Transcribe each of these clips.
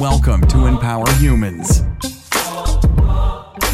Welcome to Empower Humans.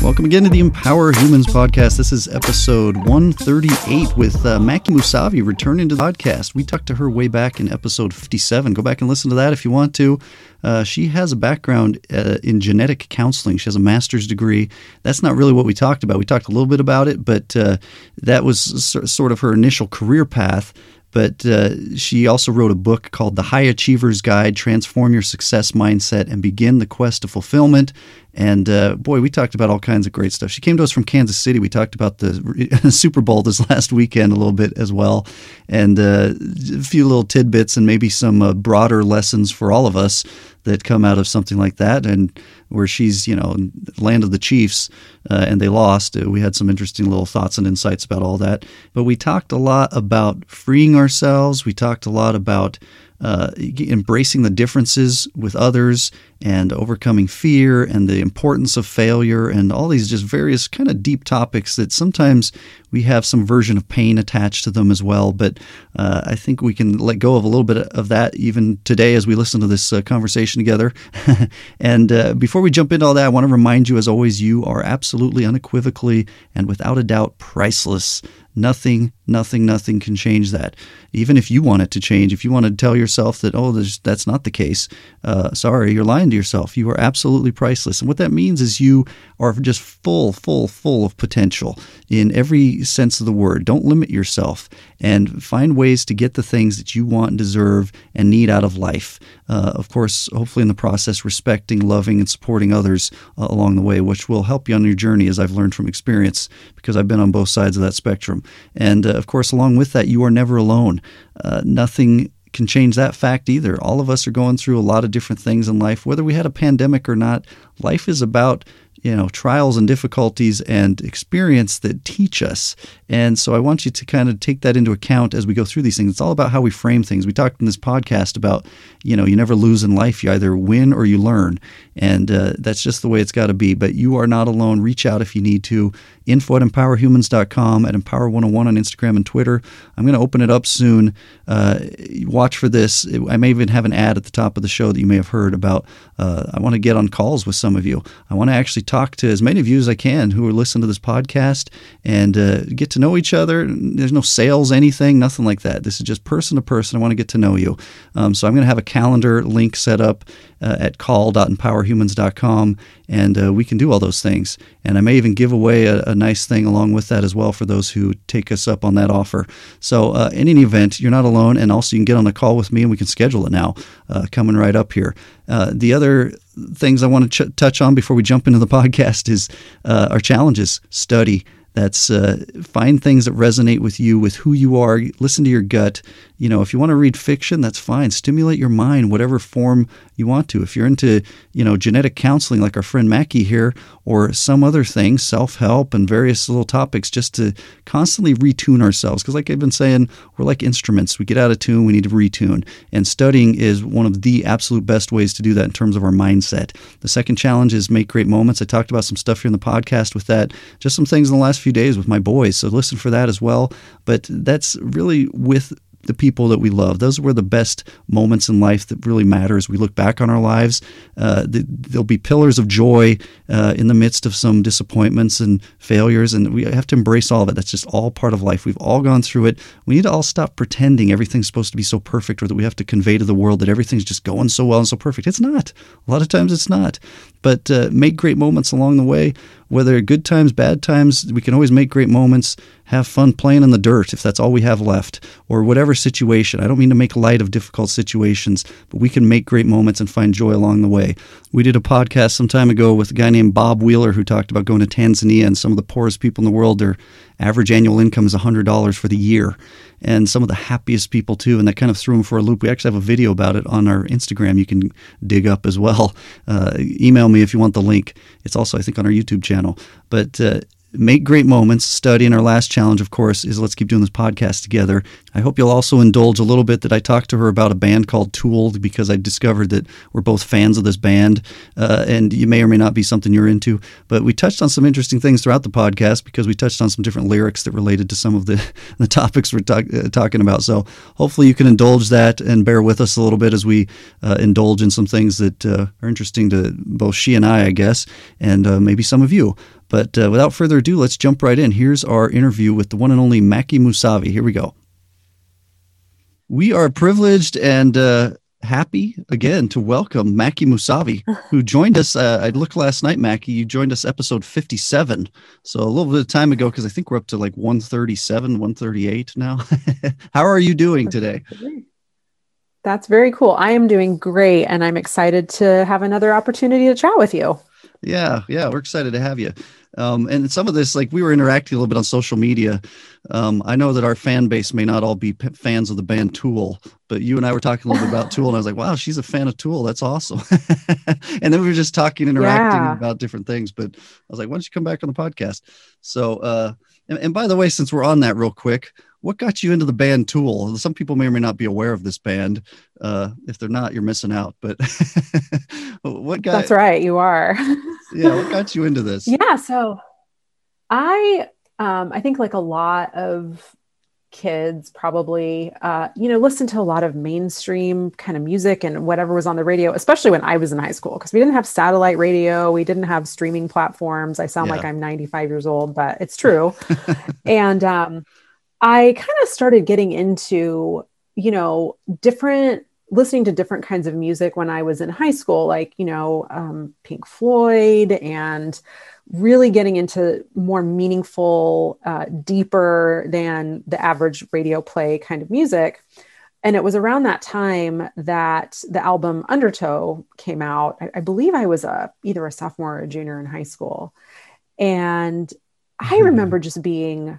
Welcome again to the Empower Humans podcast. This is episode 138 with uh, Maki Musavi returning to the podcast. We talked to her way back in episode 57. Go back and listen to that if you want to. Uh, she has a background uh, in genetic counseling. She has a master's degree. That's not really what we talked about. We talked a little bit about it, but uh, that was sort of her initial career path. But uh, she also wrote a book called The High Achiever's Guide Transform Your Success Mindset and Begin the Quest to Fulfillment. And uh, boy, we talked about all kinds of great stuff. She came to us from Kansas City. We talked about the Super Bowl this last weekend a little bit as well, and uh, a few little tidbits and maybe some uh, broader lessons for all of us that come out of something like that. And where she's, you know, land of the Chiefs, uh, and they lost. Uh, we had some interesting little thoughts and insights about all that. But we talked a lot about freeing ourselves. We talked a lot about uh, embracing the differences with others and overcoming fear and the importance of failure and all these just various kind of deep topics that sometimes we have some version of pain attached to them as well. But uh, I think we can let go of a little bit of that even today as we listen to this uh, conversation together. and uh, before we jump into all that, I want to remind you, as always, you are absolutely unequivocally and without a doubt priceless. Nothing, nothing, nothing can change that. Even if you want it to change, if you want to tell yourself that, oh, that's not the case, uh, sorry, you're lying to yourself. You are absolutely priceless. And what that means is you are just full, full, full of potential in every sense of the word. Don't limit yourself and find ways to get the things that you want and deserve and need out of life. Uh, of course, hopefully, in the process, respecting, loving, and supporting others uh, along the way, which will help you on your journey, as I've learned from experience, because I've been on both sides of that spectrum. And uh, of course, along with that, you are never alone. Uh, nothing can change that fact either. All of us are going through a lot of different things in life, whether we had a pandemic or not. Life is about you know trials and difficulties and experience that teach us. And so i want you to kind of take that into account as we go through these things. It's all about how we frame things. We talked in this podcast about you know you never lose in life. You either win or you learn. And uh, that's just the way it's got to be. But you are not alone. Reach out if you need to. Info at empowerhumans.com at empower101 on instagram and twitter. I'm going to open it up soon. Uh, watch for this. I may even have an ad at the top of the show that you may have heard about. Uh, i want to get on calls with some of you. I want to actually talk talk to as many of you as I can who are listening to this podcast and uh, get to know each other. There's no sales, anything, nothing like that. This is just person to person. I want to get to know you. Um, so I'm going to have a calendar link set up uh, at call.empowerhumans.com, and uh, we can do all those things. And I may even give away a, a, nice thing along with that as well for those who take us up on that offer. So, uh, in any event, you're not alone, and also you can get on a call with me, and we can schedule it now, uh, coming right up here. Uh, the other things I want to ch- touch on before we jump into the podcast is uh, our challenges. Study. That's uh, find things that resonate with you, with who you are. Listen to your gut. You know, if you want to read fiction, that's fine. Stimulate your mind, whatever form you want to. If you're into, you know, genetic counseling like our friend Mackie here, or some other thing, self help and various little topics, just to constantly retune ourselves. Because, like I've been saying, we're like instruments. We get out of tune, we need to retune. And studying is one of the absolute best ways to do that in terms of our mindset. The second challenge is make great moments. I talked about some stuff here in the podcast with that, just some things in the last few days with my boys. So listen for that as well. But that's really with the people that we love. Those were the best moments in life that really matter as we look back on our lives. Uh, the, there'll be pillars of joy uh, in the midst of some disappointments and failures, and we have to embrace all of it. That's just all part of life. We've all gone through it. We need to all stop pretending everything's supposed to be so perfect or that we have to convey to the world that everything's just going so well and so perfect. It's not. A lot of times it's not. But uh, make great moments along the way whether good times, bad times, we can always make great moments, have fun playing in the dirt if that's all we have left, or whatever situation. I don't mean to make light of difficult situations, but we can make great moments and find joy along the way. We did a podcast some time ago with a guy named Bob Wheeler who talked about going to Tanzania and some of the poorest people in the world, their average annual income is $100 for the year and some of the happiest people too. And that kind of threw him for a loop. We actually have a video about it on our Instagram. You can dig up as well. Uh, email me if you want the link. It's also, I think, on our YouTube channel. But uh, make great moments, study. And our last challenge, of course, is let's keep doing this podcast together. I hope you'll also indulge a little bit that I talked to her about a band called Tool because I discovered that we're both fans of this band, uh, and you may or may not be something you're into. But we touched on some interesting things throughout the podcast because we touched on some different lyrics that related to some of the, the topics we're talk, uh, talking about. So hopefully you can indulge that and bear with us a little bit as we uh, indulge in some things that uh, are interesting to both she and I, I guess, and uh, maybe some of you. But uh, without further ado, let's jump right in. Here's our interview with the one and only Mackie Musavi. Here we go. We are privileged and uh, happy again to welcome Mackie Musavi, who joined us. Uh, I looked last night, Mackie. You joined us episode 57. So a little bit of time ago, because I think we're up to like 137, 138 now. How are you doing today? That's very cool. I am doing great, and I'm excited to have another opportunity to chat with you. Yeah, yeah, we're excited to have you. Um, and some of this, like we were interacting a little bit on social media. Um, I know that our fan base may not all be p- fans of the band Tool, but you and I were talking a little bit about Tool, and I was like, "Wow, she's a fan of Tool. That's awesome." and then we were just talking, interacting yeah. about different things. But I was like, "Why don't you come back on the podcast?" So, uh, and, and by the way, since we're on that real quick, what got you into the band Tool? Some people may or may not be aware of this band. Uh, if they're not, you're missing out. But what got? That's right, you are. yeah, what got you into this? Yeah, so I, um, I think like a lot of kids probably, uh, you know, listen to a lot of mainstream kind of music and whatever was on the radio, especially when I was in high school, because we didn't have satellite radio, we didn't have streaming platforms. I sound yeah. like I'm 95 years old, but it's true. and um, I kind of started getting into, you know, different listening to different kinds of music when I was in high school, like, you know, um, Pink Floyd and really getting into more meaningful, uh, deeper than the average radio play kind of music. And it was around that time that the album Undertow came out. I, I believe I was a, either a sophomore or a junior in high school. And I hmm. remember just being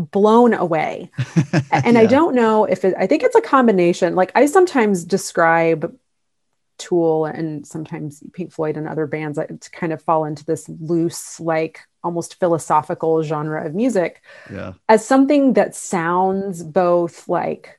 blown away. and yeah. I don't know if it, I think it's a combination. Like I sometimes describe Tool and sometimes Pink Floyd and other bands to kind of fall into this loose, like almost philosophical genre of music yeah. as something that sounds both like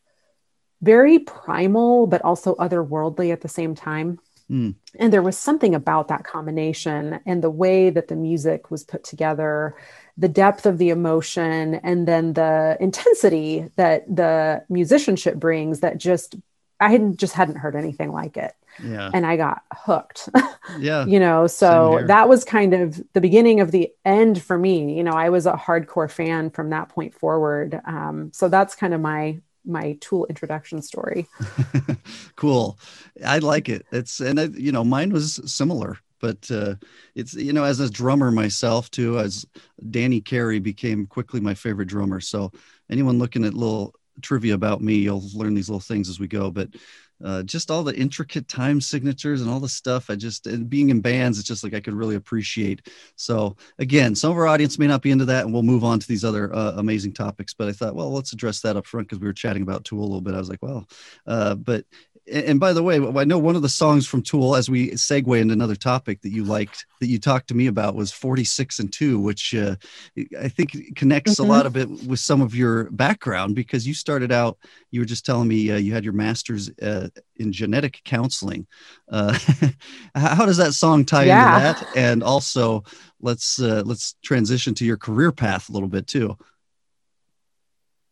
very primal, but also otherworldly at the same time. Mm. And there was something about that combination and the way that the music was put together the depth of the emotion and then the intensity that the musicianship brings that just I hadn't just hadn't heard anything like it. Yeah. And I got hooked. Yeah. you know, so that was kind of the beginning of the end for me. You know, I was a hardcore fan from that point forward. Um, so that's kind of my my tool introduction story. cool. I like it. It's and I, you know, mine was similar but uh, it's you know as a drummer myself too as danny carey became quickly my favorite drummer. So anyone looking at little trivia about me you'll learn these little things as we go. But uh, just all the intricate time signatures and all the stuff i just and being in bands it's just like i could really appreciate. So again some of our audience may not be into that and we'll move on to these other uh, amazing topics. But i thought well let's address that up front because we were chatting about tool a little bit. I was like well uh, but and by the way, I know one of the songs from Tool, as we segue into another topic that you liked, that you talked to me about, was 46 and 2, which uh, I think connects mm-hmm. a lot of it with some of your background because you started out, you were just telling me uh, you had your master's uh, in genetic counseling. Uh, how does that song tie yeah. into that? And also, let's uh, let's transition to your career path a little bit too.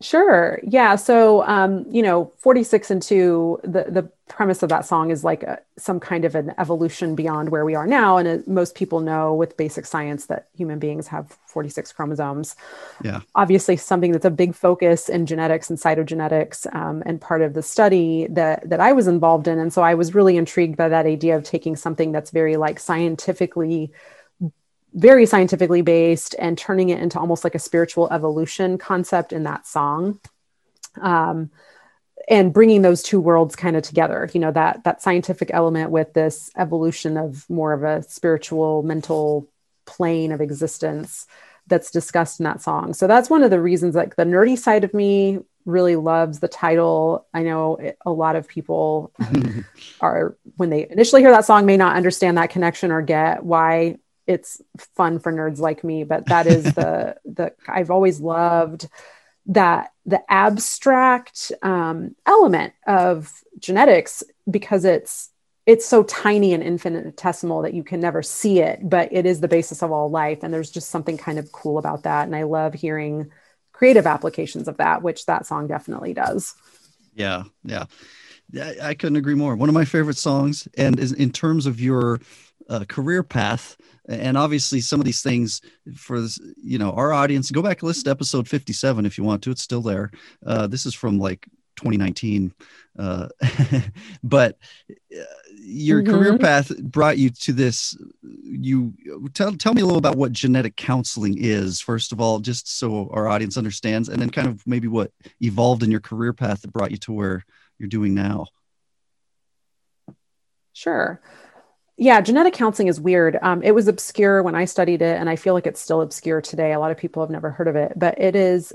Sure. Yeah. So, um, you know, 46 and 2, the, the premise of that song is like a, some kind of an evolution beyond where we are now. And it, most people know with basic science that human beings have 46 chromosomes. Yeah. Obviously, something that's a big focus in genetics and cytogenetics um, and part of the study that, that I was involved in. And so I was really intrigued by that idea of taking something that's very like scientifically very scientifically based and turning it into almost like a spiritual evolution concept in that song. Um, and bringing those two worlds kind of together you know that that scientific element with this evolution of more of a spiritual mental plane of existence that's discussed in that song. So that's one of the reasons like the nerdy side of me really loves the title. I know a lot of people are when they initially hear that song may not understand that connection or get why it's fun for nerds like me but that is the the i've always loved that the abstract um, element of genetics because it's it's so tiny and infinitesimal that you can never see it but it is the basis of all life. And there's just something kind of cool about that. And i love hearing creative applications of that which that song definitely does. Yeah yeah. I couldn't agree more. One of my favorite songs, and in terms of your uh, career path, and obviously some of these things for this, you know our audience. Go back and listen to episode fifty-seven if you want to. It's still there. Uh, this is from like 2019, uh, but uh, your mm-hmm. career path brought you to this. You tell tell me a little about what genetic counseling is, first of all, just so our audience understands, and then kind of maybe what evolved in your career path that brought you to where you're doing now? Sure. Yeah, genetic counseling is weird. Um, it was obscure when I studied it, and I feel like it's still obscure today. A lot of people have never heard of it, but it is.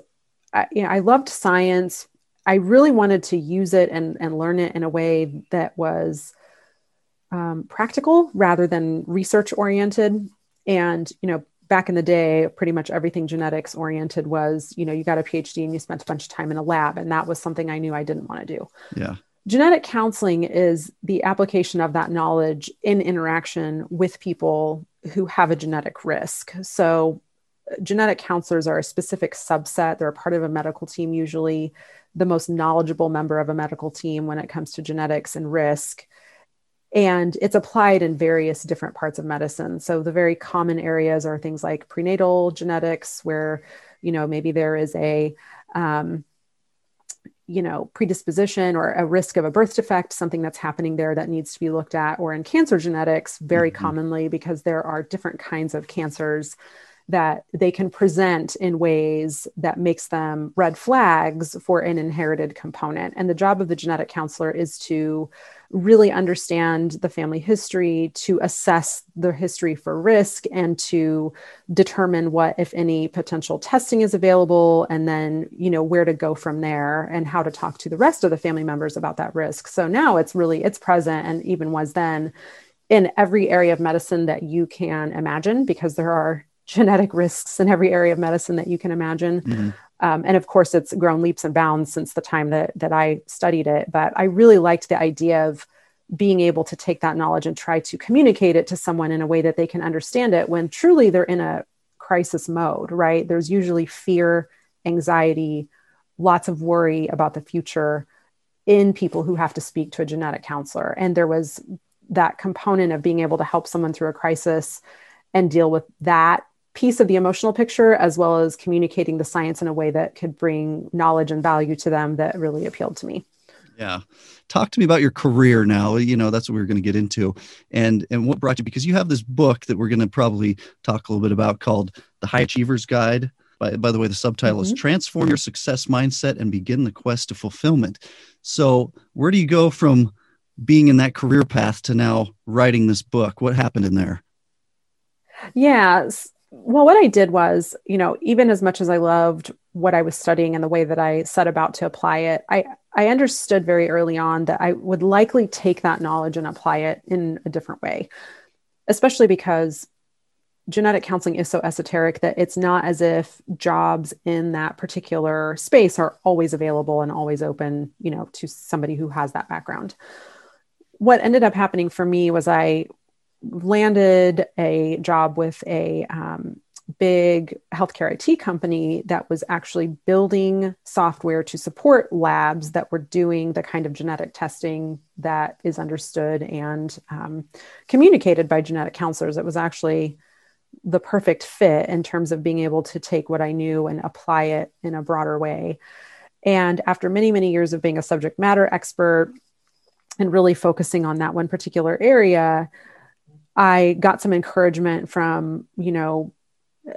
I, you know, I loved science. I really wanted to use it and and learn it in a way that was um, practical rather than research oriented. And you know, back in the day, pretty much everything genetics oriented was, you know, you got a PhD and you spent a bunch of time in a lab. And that was something I knew I didn't want to do. Yeah. Genetic counseling is the application of that knowledge in interaction with people who have a genetic risk. So, genetic counselors are a specific subset. They're a part of a medical team, usually the most knowledgeable member of a medical team when it comes to genetics and risk and it's applied in various different parts of medicine so the very common areas are things like prenatal genetics where you know maybe there is a um, you know predisposition or a risk of a birth defect something that's happening there that needs to be looked at or in cancer genetics very mm-hmm. commonly because there are different kinds of cancers that they can present in ways that makes them red flags for an inherited component. And the job of the genetic counselor is to really understand the family history, to assess the history for risk, and to determine what, if any, potential testing is available, and then, you know, where to go from there and how to talk to the rest of the family members about that risk. So now it's really, it's present and even was then in every area of medicine that you can imagine because there are genetic risks in every area of medicine that you can imagine. Mm-hmm. Um, and of course, it's grown leaps and bounds since the time that, that I studied it. But I really liked the idea of being able to take that knowledge and try to communicate it to someone in a way that they can understand it when truly they're in a crisis mode, right? There's usually fear, anxiety, lots of worry about the future in people who have to speak to a genetic counselor. And there was that component of being able to help someone through a crisis and deal with that piece of the emotional picture as well as communicating the science in a way that could bring knowledge and value to them that really appealed to me. Yeah. Talk to me about your career now you know that's what we are going to get into. And and what brought you because you have this book that we're going to probably talk a little bit about called the high achievers guide. By, by the way the subtitle mm-hmm. is transform your success mindset and begin the quest to fulfillment. So where do you go from being in that career path to now writing this book? What happened in there? Yeah well, what I did was, you know, even as much as I loved what I was studying and the way that I set about to apply it, I, I understood very early on that I would likely take that knowledge and apply it in a different way, especially because genetic counseling is so esoteric that it's not as if jobs in that particular space are always available and always open, you know, to somebody who has that background. What ended up happening for me was I landed a job with a um, big healthcare IT company that was actually building software to support labs that were doing the kind of genetic testing that is understood and um, communicated by genetic counselors. It was actually the perfect fit in terms of being able to take what I knew and apply it in a broader way. And after many, many years of being a subject matter expert and really focusing on that one particular area, I got some encouragement from, you know,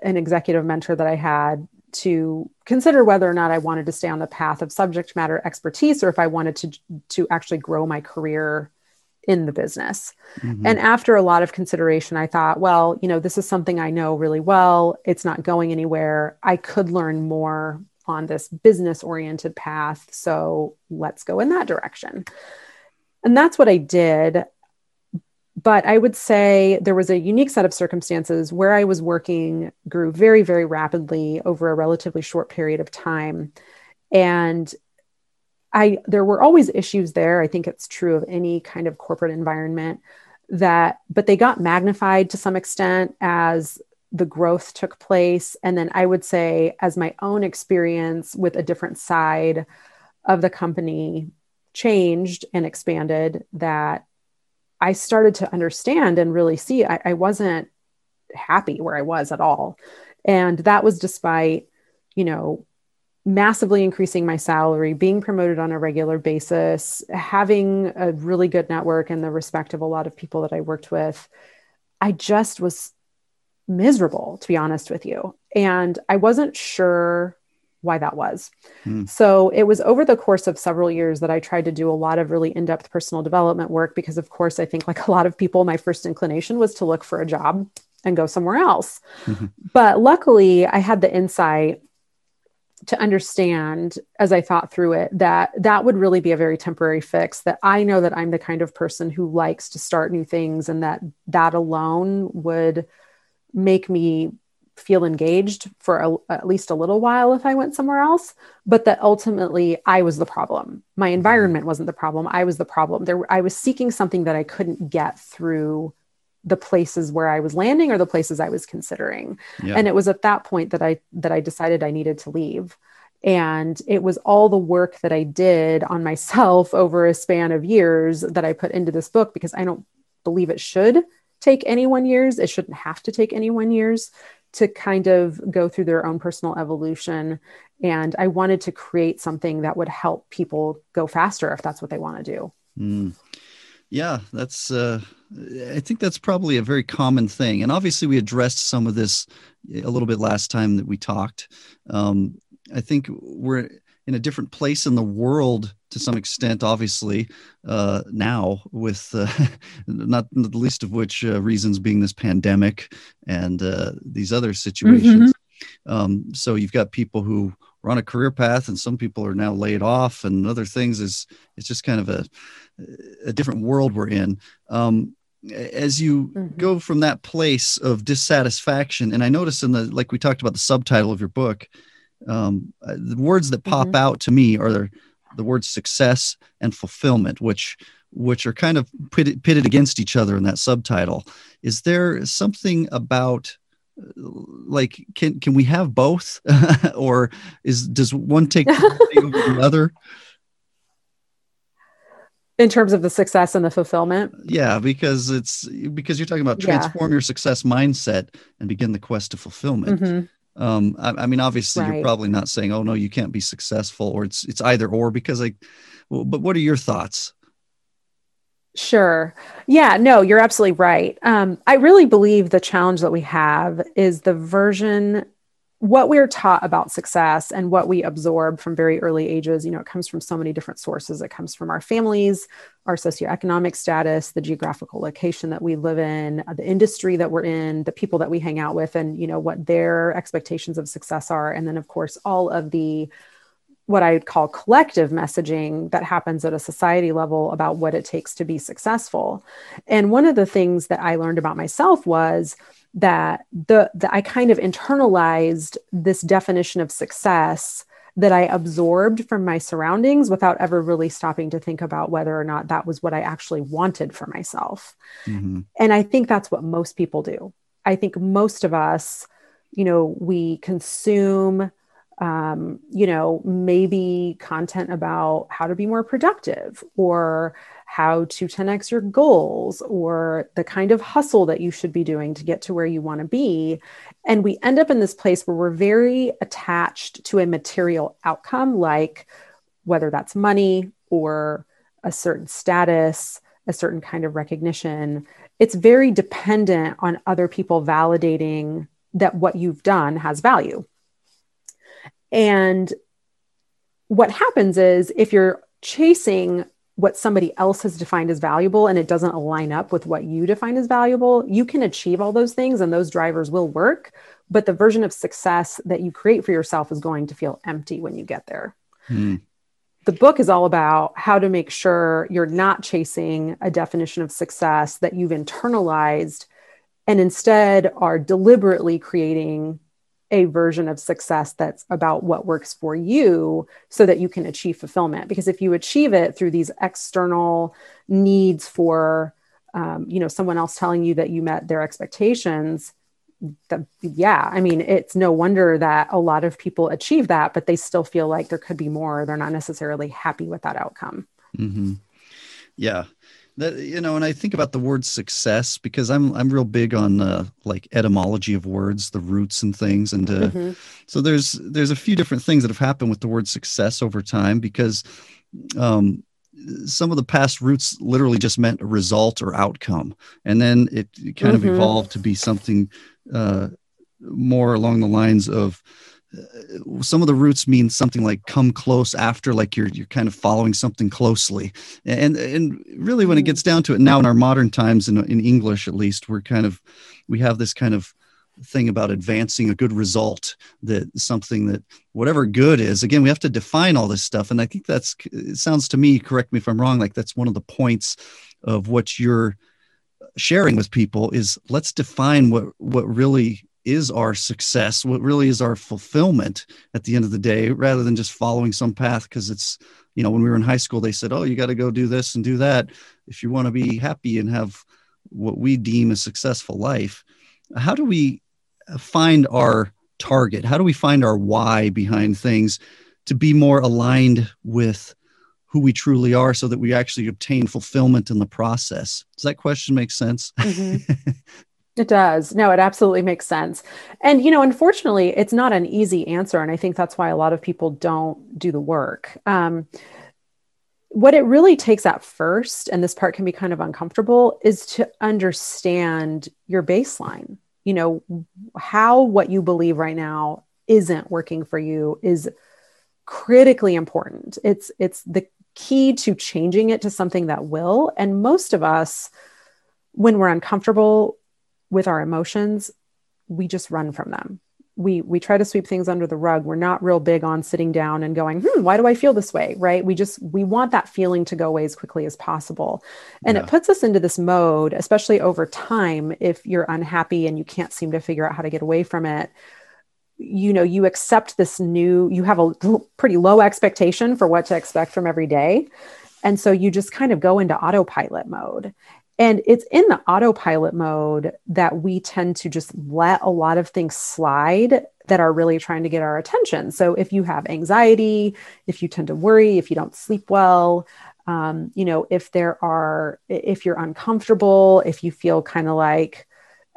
an executive mentor that I had to consider whether or not I wanted to stay on the path of subject matter expertise or if I wanted to to actually grow my career in the business. Mm-hmm. And after a lot of consideration, I thought, well, you know, this is something I know really well. It's not going anywhere. I could learn more on this business oriented path. So let's go in that direction. And that's what I did but I would say there was a unique set of circumstances where I was working grew very, very rapidly over a relatively short period of time. And I there were always issues there. I think it's true of any kind of corporate environment that, but they got magnified to some extent as the growth took place. And then I would say, as my own experience with a different side of the company changed and expanded, that I started to understand and really see I, I wasn't happy where I was at all. And that was despite, you know, massively increasing my salary, being promoted on a regular basis, having a really good network and the respect of a lot of people that I worked with. I just was miserable, to be honest with you. And I wasn't sure why that was. Mm. So it was over the course of several years that I tried to do a lot of really in depth personal development work because, of course, I think like a lot of people, my first inclination was to look for a job and go somewhere else. Mm-hmm. But luckily, I had the insight to understand as I thought through it that that would really be a very temporary fix. That I know that I'm the kind of person who likes to start new things, and that that alone would make me feel engaged for a, at least a little while if I went somewhere else, but that ultimately I was the problem. My mm-hmm. environment wasn't the problem. I was the problem. There, I was seeking something that I couldn't get through the places where I was landing or the places I was considering. Yeah. And it was at that point that I that I decided I needed to leave. And it was all the work that I did on myself over a span of years that I put into this book because I don't believe it should take anyone years. It shouldn't have to take anyone years to kind of go through their own personal evolution. And I wanted to create something that would help people go faster if that's what they want to do. Mm. Yeah, that's. Uh, I think that's probably a very common thing, and obviously we addressed some of this a little bit last time that we talked. Um, I think we're in a different place in the world to some extent, obviously, uh, now with uh, not the least of which uh, reasons being this pandemic and uh, these other situations. Mm-hmm. Um, so you've got people who are on a career path, and some people are now laid off, and other things. Is it's just kind of a a different world we're in. Um, as you mm-hmm. go from that place of dissatisfaction, and I notice in the like we talked about the subtitle of your book, um, uh, the words that pop mm-hmm. out to me are the, the words success and fulfillment, which which are kind of pitted, pitted against each other in that subtitle. Is there something about like can can we have both, or is does one take over the other? in terms of the success and the fulfillment yeah because it's because you're talking about transform yeah. your success mindset and begin the quest to fulfillment mm-hmm. Um, I, I, mean, obviously, right. you're probably not saying, "Oh no, you can't be successful," or it's it's either or because like. Well, but what are your thoughts? Sure. Yeah, no, you're absolutely right. Um, I really believe the challenge that we have is the version what we're taught about success and what we absorb from very early ages, you know, it comes from so many different sources. It comes from our families, our socioeconomic status, the geographical location that we live in, uh, the industry that we're in, the people that we hang out with, and, you know, what their expectations of success are. And then, of course, all of the what I would call collective messaging that happens at a society level about what it takes to be successful. And one of the things that I learned about myself was that the, the I kind of internalized this definition of success that I absorbed from my surroundings without ever really stopping to think about whether or not that was what I actually wanted for myself. Mm-hmm. And I think that's what most people do. I think most of us, you know, we consume um, you know, maybe content about how to be more productive or how to 10x your goals or the kind of hustle that you should be doing to get to where you want to be. And we end up in this place where we're very attached to a material outcome, like whether that's money or a certain status, a certain kind of recognition. It's very dependent on other people validating that what you've done has value. And what happens is if you're chasing what somebody else has defined as valuable and it doesn't align up with what you define as valuable, you can achieve all those things and those drivers will work. But the version of success that you create for yourself is going to feel empty when you get there. Hmm. the book is all about how to make sure you're not chasing a definition of success that you've internalized and instead are deliberately creating a version of success that's about what works for you so that you can achieve fulfillment. Because if you achieve it through these external needs for um, you know someone else telling you that you met their expectations that, yeah i mean it's no wonder that a lot of people achieve that but they still feel like there could be more. They're not necessarily happy with that outcome. Mm-hmm. yeah that you know and i think about the word success because i'm i'm real big on uh, like etymology of words the roots and things and uh, mm-hmm. so there's there's a few different things that have happened with the word success over time because um, some of the past roots literally just meant a result or outcome and then it, kind mm-hmm. of evolved to be something uh, more along the lines of Uh, some of the roots mean something like come close after like you're you're kind of following something closely. And and really when it mm-hmm. gets down to it now in our modern times in, in english at least we're kind of we have this kind of thing about advancing a good result that something that whatever good is again we have to define all this stuff. And i think that's it sounds to me correct me if i'm wrong like that's one of the points of what you're sharing with people is let's define what what really is our success, what really is our fulfillment at the end of the day, rather than just following some path. Because it's, you know, when we were in high school, they said, oh, you got to go do this and do that if you want to be happy and have what we deem a successful life. How do we find our target? How do we find our why behind things to be more aligned with who we truly are so that we actually obtain fulfillment in the process? Does that question make sense? Mm-hmm. It does. No, it absolutely makes sense. And, you know, unfortunately, it's not an easy answer. And I think that's why a lot of people don't do the work. Um, what it really takes at first, and this part can be kind of uncomfortable, is to understand your baseline. You know, how what you believe right now isn't working for you is critically important. It's it's the key to changing it to something that will. And most of us, when we're uncomfortable with our emotions, we just run from them. We we try to sweep things under the rug. We're not real big on sitting down and going, "Hmm, why do I feel this way?" Right? We just we want that feeling to go away as quickly as possible. And yeah. it puts us into this mode, especially over time if you're unhappy and you can't seem to figure out how to get away from it. You know, you accept this new, you have a pretty low expectation for what to expect from every day. And so you just kind of go into autopilot mode. And it's in the autopilot mode that we tend to just let a lot of things slide that are really trying to get our attention. So if you have anxiety, if you tend to worry, if you don't sleep well, um, you know, if there are, if you're uncomfortable, if you feel kind of like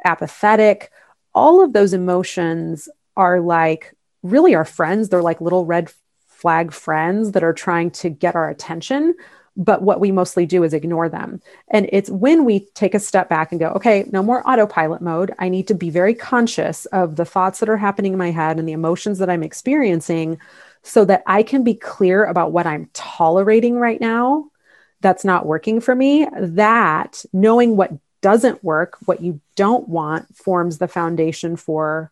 apathetic, all of those emotions are like really our friends. They're like little red flag friends that are trying to get our attention but what we mostly do is ignore them. And it's when we take a step back and go, okay, no more autopilot mode. I need to be very conscious of the thoughts that are happening in my head and the emotions that I'm experiencing so that I can be clear about what I'm tolerating right now that's not working for me. That knowing what doesn't work, what you don't want, forms the foundation for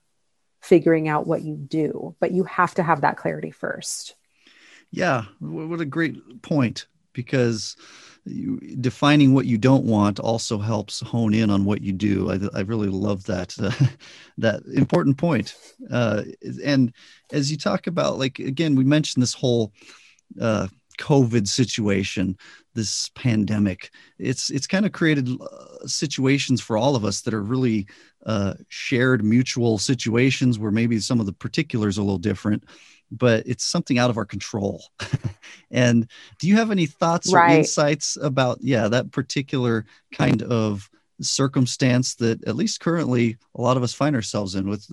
figuring out what you do. But you have to have that clarity first. Yeah, what a great point because defining what you don't want also helps hone in on what you do. I, I really love that uh, that important point. Uh, and as you talk about, like again, we mentioned this whole uh, COVID situation, this pandemic. It's it's kind of created uh, situations for all of us that are really uh, shared mutual situations where maybe some of the particulars are a little different but it's something out of our control. and do you have any thoughts right. or insights about, yeah, that particular kind of circumstance that at least currently a lot of us find ourselves in with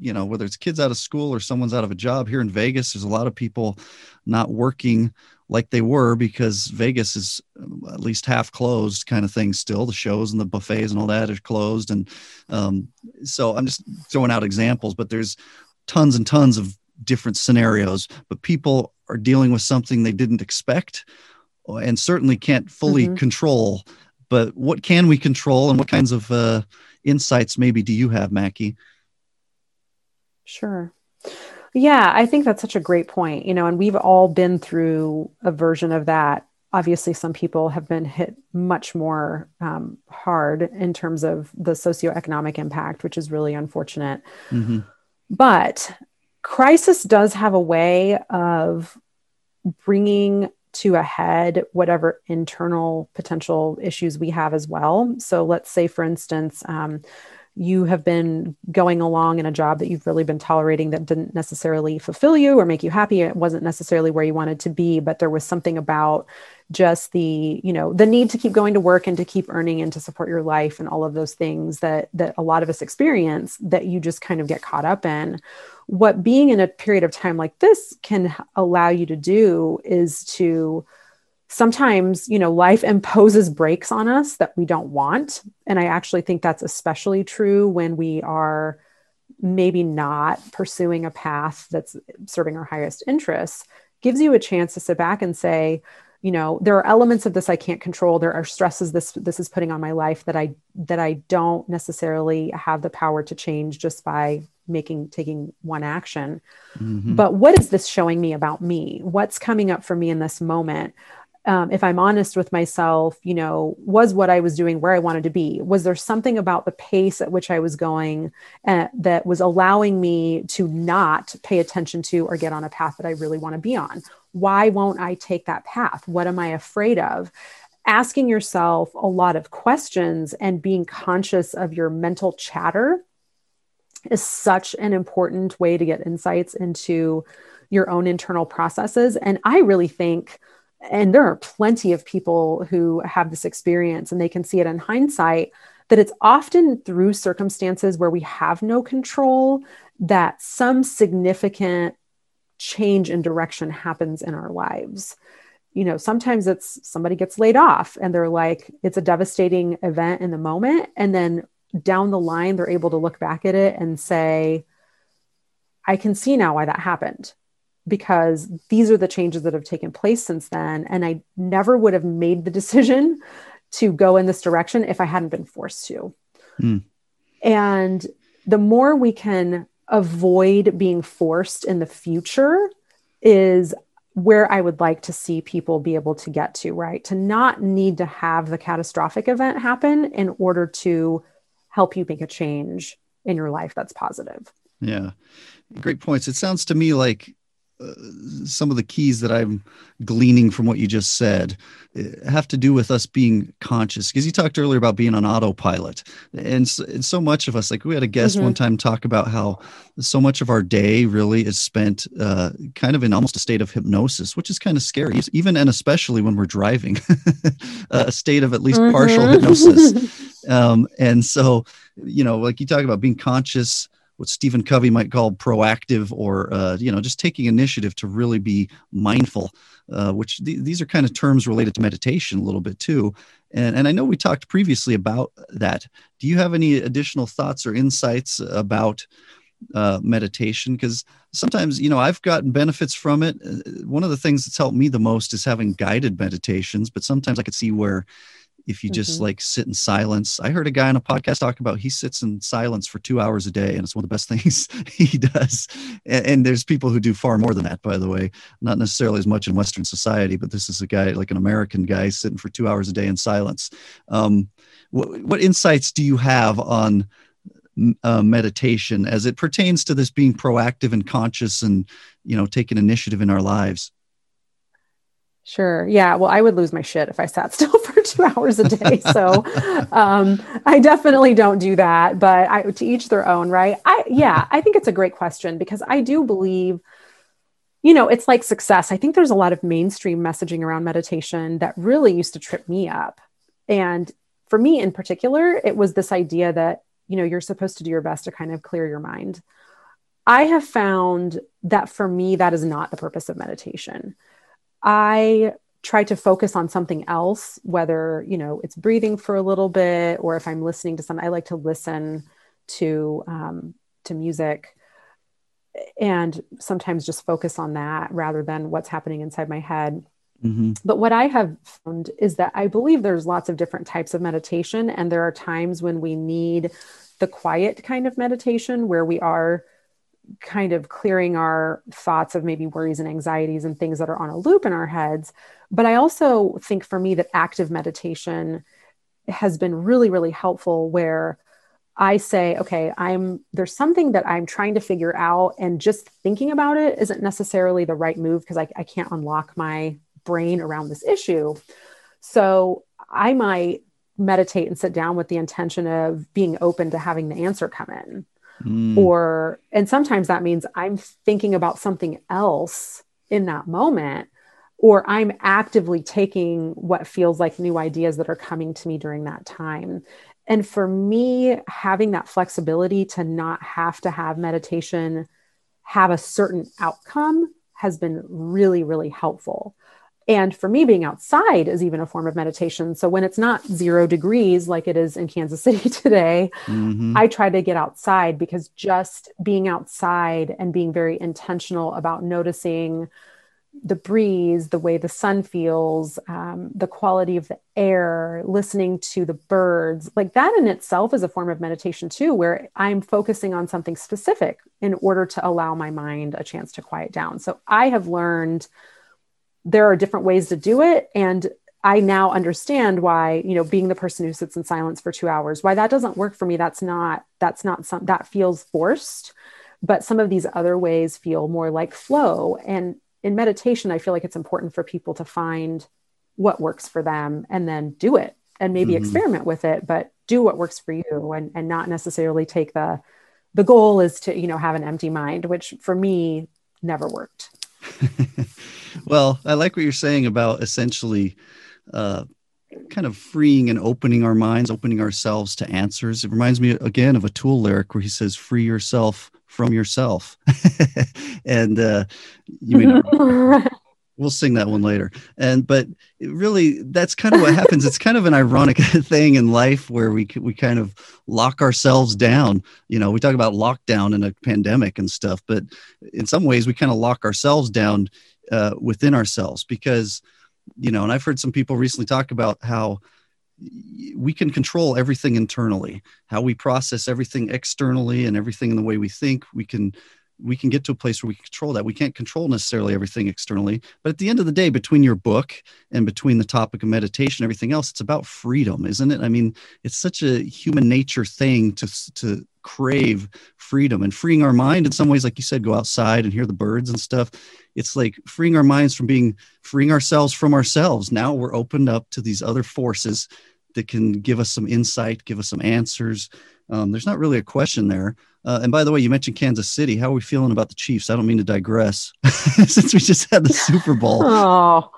you know whether it's kids out of school or someone's out of a job here in Vegas there's a lot of people not working like they were because Vegas is um, at least half closed kind of thing still the shows and the buffets and all that are closed and um, so I'm just throwing out examples but there's tons and tons of different scenarios, but people are dealing with something they didn't expect and certainly can't fully mm-hmm. control. But what can we control and what kinds of uh, insights maybe do you have, Mackie? Sure. Yeah, I think that's such a great point. You know, and we've all been through a version of that. Obviously, some people have been hit much more um, hard in terms of the socioeconomic impact, which is really unfortunate. Mm-hmm. But crisis does have a way of bringing to a head whatever internal potential issues we have as well. So, let's say, for instance, um, you have been going along in a job that you've really been tolerating that didn't necessarily fulfill you or make you happy it wasn't necessarily where you wanted to be but there was something about just the you know the need to keep going to work and to keep earning and to support your life and all of those things that that a lot of us experience that you just kind of get caught up in what being in a period of time like this can allow you to do is to sometimes you know life imposes breaks on us that we don't want. And i actually think that's especially true when we are maybe not pursuing a path that's serving our highest interests gives you a chance to sit back and say you know there are elements of this i can't control. There are stresses this this is putting on my life that i that i don't necessarily have the power to change just by making taking one action mm-hmm. but what is this showing me about me what's coming up for me in this moment um, if I'm honest with myself, you know, was what I was doing where I wanted to be? Was there something about the pace at which I was going uh, that was allowing me to not pay attention to or get on a path that I really want to be on? Why won't I take that path? What am I afraid of? Asking yourself a lot of questions and being conscious of your mental chatter is such an important way to get insights into your own internal processes. And I really think and there are plenty of people who have this experience and they can see it in hindsight that it's often through circumstances where we have no control that some significant change in direction happens in our lives you know sometimes it's somebody gets laid off and they're like it's a devastating event in the moment and then down the line they're able to look back at it and say i can see now why that happened because these are the changes that have taken place since then. And I never would have made the decision to go in this direction if I hadn't been forced to. Mm. And the more we can avoid being forced in the future is where I would like to see people be able to get to, right? To not need to have the catastrophic event happen in order to help you make a change in your life that's positive. Yeah. Great points. It sounds to me like some of the keys that I'm gleaning from what you just said uh, have to do with us being conscious. Because you talked earlier about being on autopilot, and so, and so much of us, like we had a guest mm-hmm. one time talk about how so much of our day really is spent uh, kind of in almost a state of hypnosis, which is kind of scary, even and especially when we're driving, a state of at least mm-hmm. partial hypnosis. Um, and so, you know, like you talk about being conscious what Stephen Covey might call proactive or, uh, you know, just taking initiative to really be mindful, uh, which th- these are kind of terms related to meditation a little bit too. And, and I know we talked previously about that. Do you have any additional thoughts or insights about uh, meditation? Because sometimes, you know, I've gotten benefits from it. Uh, one of the things that's helped me the most is having guided meditations, but sometimes I could see where if you just mm-hmm. like sit in silence. I heard a guy on a podcast talk about he sits in silence for two hours a day, and it's one of the best things he does. And, and, there's people who do far more than that, by the way, not necessarily as much in Western society, but this is a guy like an American guy sitting for two hours a day in silence. Um, what, what insights do you have on? Uh, meditation as it pertains to this being proactive and conscious and you know taking initiative in our lives Sure. Yeah. Well, I would lose my shit if I sat still for two hours a day. So um, I definitely don't do that. But I, to each their own, right? I yeah. I think it's a great question because I do believe, you know, it's like success. I think there's a lot of mainstream messaging around meditation that really used to trip me up, and for me in particular, it was this idea that you know you're supposed to do your best to kind of clear your mind. I have found that for me, that is not the purpose of meditation I try to focus on something else, whether, you know, it's breathing for a little bit or if I'm listening to something, I like to listen to, um, to music and sometimes just focus on that rather than what's happening inside my head. Mm-hmm. But what I have found is that I believe there's lots of different types of meditation, and there are times when we need the quiet kind of meditation where we are kind of clearing our thoughts of maybe worries and anxieties and things that are on a loop in our heads. But I also think for me that active meditation has been really, really helpful where I say, okay, I'm there's something that I'm trying to figure out, and just thinking about it isn't necessarily the right move because I, I can't unlock my brain around this issue. So I might meditate and sit down with the intention of being open to having the answer come in. Mm. Or, and sometimes that means I'm thinking about something else in that moment, or I'm actively taking what feels like new ideas that are coming to me during that time. And for me, having that flexibility to not have to have meditation have a certain outcome has been really, really helpful. And for me, being outside is even a form of meditation. So when it's not zero degrees like it is in Kansas City today, mm-hmm. I try to get outside because just being outside and being very intentional about noticing the breeze, the way the sun feels, um, the quality of the air, listening to the birds, like that in itself is a form of meditation too, where I'm focusing on something specific in order to allow my mind a chance to quiet down. So I have learned there are different ways to do it. And I now understand why, you know, being the person who sits in silence for two hours, why that doesn't work for me. That's not, that's not some, that feels forced. But some of these other ways feel more like flow. And in meditation, I feel like it's important for people to find what works for them and then do it and maybe mm-hmm. experiment with it, but do what works for you and, and not necessarily take the, the goal is to, you know, have an empty mind, which for me never worked. well, I like what you're saying about essentially uh, kind of freeing and opening our minds, opening ourselves to answers. It reminds me again of a Tool lyric where he says, "Free yourself from yourself," and uh, you mean we'll sing that one later. And but really, that's kind of what happens. It's kind of an ironic thing in life where we we kind of lock ourselves down. You know, we talk about lockdown in a pandemic and stuff, but in some ways, we kind of lock ourselves down uh, within ourselves because you know. And I've heard some people recently talk about how we can control everything internally how we process everything externally and everything in the way we think we can we can get to a place where we control that. We can't control necessarily everything externally, but at the end of the day, between your book and between the topic of meditation, everything else, it's about freedom, isn't it? I mean, it's such a human nature thing to to crave freedom and freeing our mind in some ways, like you said, go outside and hear the birds and stuff. It's like freeing our minds from being freeing ourselves from ourselves. Now we're opened up to these other forces that can give us some insight, give us some answers. Um, there's not really a question there uh, and by the way, you mentioned Kansas City. How are we feeling about the Chiefs? I don't mean to digress since we just had the Super Bowl.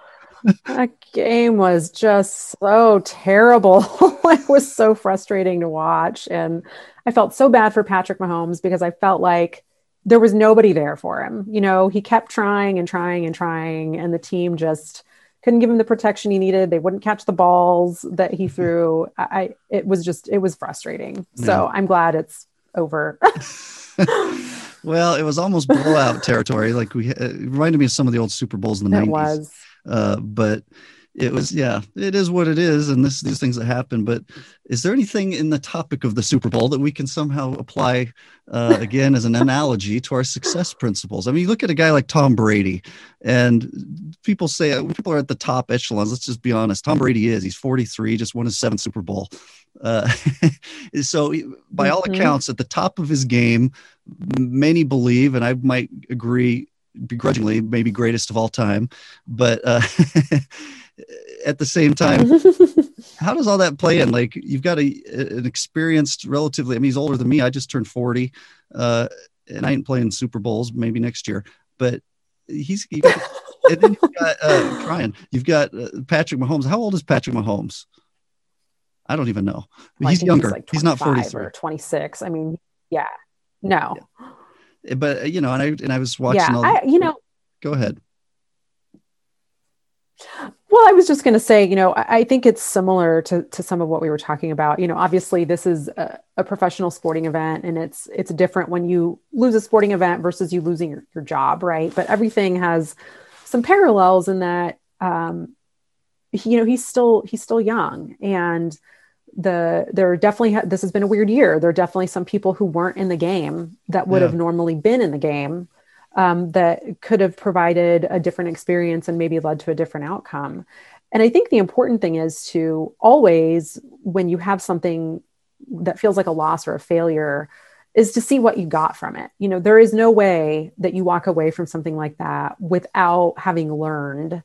Oh, that game was just so terrible. it was so frustrating to watch. And I felt so bad for Patrick Mahomes because I felt like there was nobody there for him. You know, he kept trying and trying and trying, and the team just couldn't give him the protection he needed. They wouldn't catch the balls that he threw. I, it was just, it was frustrating. Yeah. So I'm glad it's over. well, it was almost blowout territory. Like we, it reminded me of some of the old Super Bowls in the it 90s. Was. Uh, but it was yeah it is what it is and this these things that happen but is there anything in the topic of the super bowl that we can somehow apply uh, again as an analogy to our success principles i mean you look at a guy like tom brady and people say uh, people are at the top echelons let's just be honest tom brady is he's 43 just won his seventh super bowl uh, so by all mm-hmm. accounts at the top of his game many believe and i might agree begrudgingly maybe greatest of all time but uh, at the same time how does all that play in? Like you've got a an experienced relatively i mean he's older than me. I just turned 40 uh, and i ain't playing super bowls maybe next year but he's he, and then you've got uh, you've got uh, patrick mahomes. How old is patrick mahomes? I don't even know. Well, he's younger he's, like he's not 43 or 26 i mean yeah. No. Yeah. but you know and i and i was watching yeah, all I, you know go ahead well, I was just going to say, you know, I, I, think it's similar to, to some of what we were talking about. You know, obviously this is a, a, professional sporting event and it's it's different when you lose a sporting event versus you losing your, your job, right? But everything has some parallels in that um, he, you know, he's still he's still young and the there definitely this has been a weird year. There are definitely some people who weren't in the game that would Yeah. have normally been in the game um, that could have provided a different experience and maybe led to a different outcome. And I think the important thing is to always, when you have something that feels like a loss or a failure, is to see what you got from it. You know, there is no way that you walk away from something like that without having learned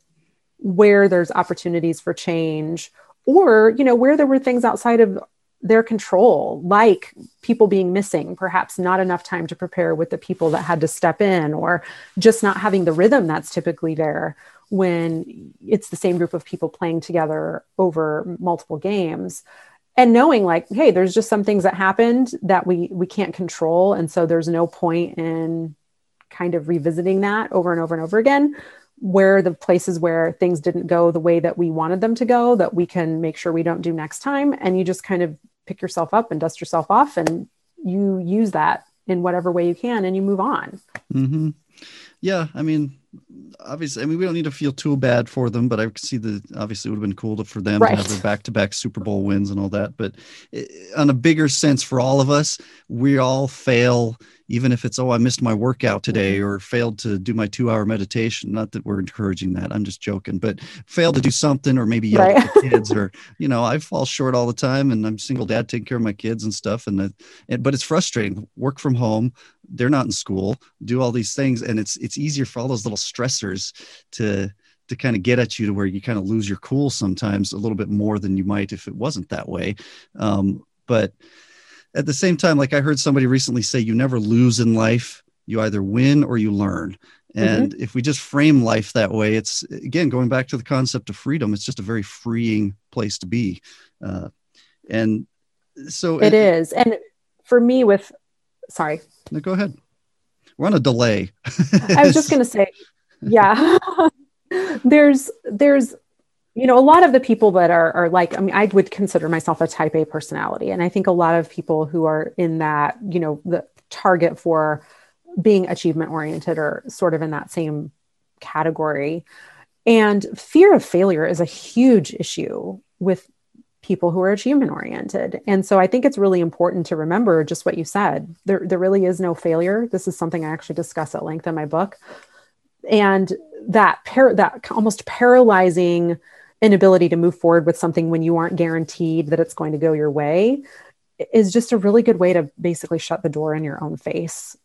where there's opportunities for change or, you know, where there were things outside of their control, like people being missing, perhaps not enough time to prepare with the people that had to step in, or just not having the rhythm that's typically there when it's the same group of people playing together over multiple games. And knowing like hey there's just some things that happened that we we can't control. And so there's no point in kind of revisiting that over and over and over again where the places where things didn't go the way that we wanted them to go that we can make sure we don't do next time. And you just kind of pick yourself up and dust yourself off and you use that in whatever way you can and you move on. Hmm Yeah, I mean, obviously, I mean, we don't need to feel too bad for them, but I could see the obviously it would have been cool to, for them Right. to have their back-to-back Super Bowl wins and all that. But eh, on a bigger sense, for all of us, we all fail, even if it's oh, I missed my workout today or failed to do my two-hour meditation. Not that we're encouraging that. I'm just joking, but failed to do something or maybe yell at the kids or you know, I fall short all the time, and I'm single dad taking care of my kids and stuff, and, that, and but it's frustrating. Work from home they're not in school do all these things. And it's it's easier for all those little stressors to to kind of get at you to where you kind of lose your cool sometimes a little bit more than you might if it wasn't that way. Um, but at the same time like i heard somebody recently say you never lose in life. You either win or you learn. And if we just frame life that way it's again going back to the concept of freedom it's just a very freeing place to be. Uh, and so it is. And for me with sorry no, go ahead. We're on a delay. I was just going to say, yeah, there's, there's, you know, a lot of the people that are, are like, I mean, I would consider myself a type A personality. And I think a lot of people who are in that, you know, the target for being achievement oriented are sort of in that same category. And fear of failure is a huge issue with people who are achievement oriented. And so I think it's really important to remember just what you said. There, there really is no failure. This is something I actually discuss at length in my book. And that par- that almost paralyzing inability to move forward with something when you aren't guaranteed that it's going to go your way is just a really good way to basically shut the door in your own face.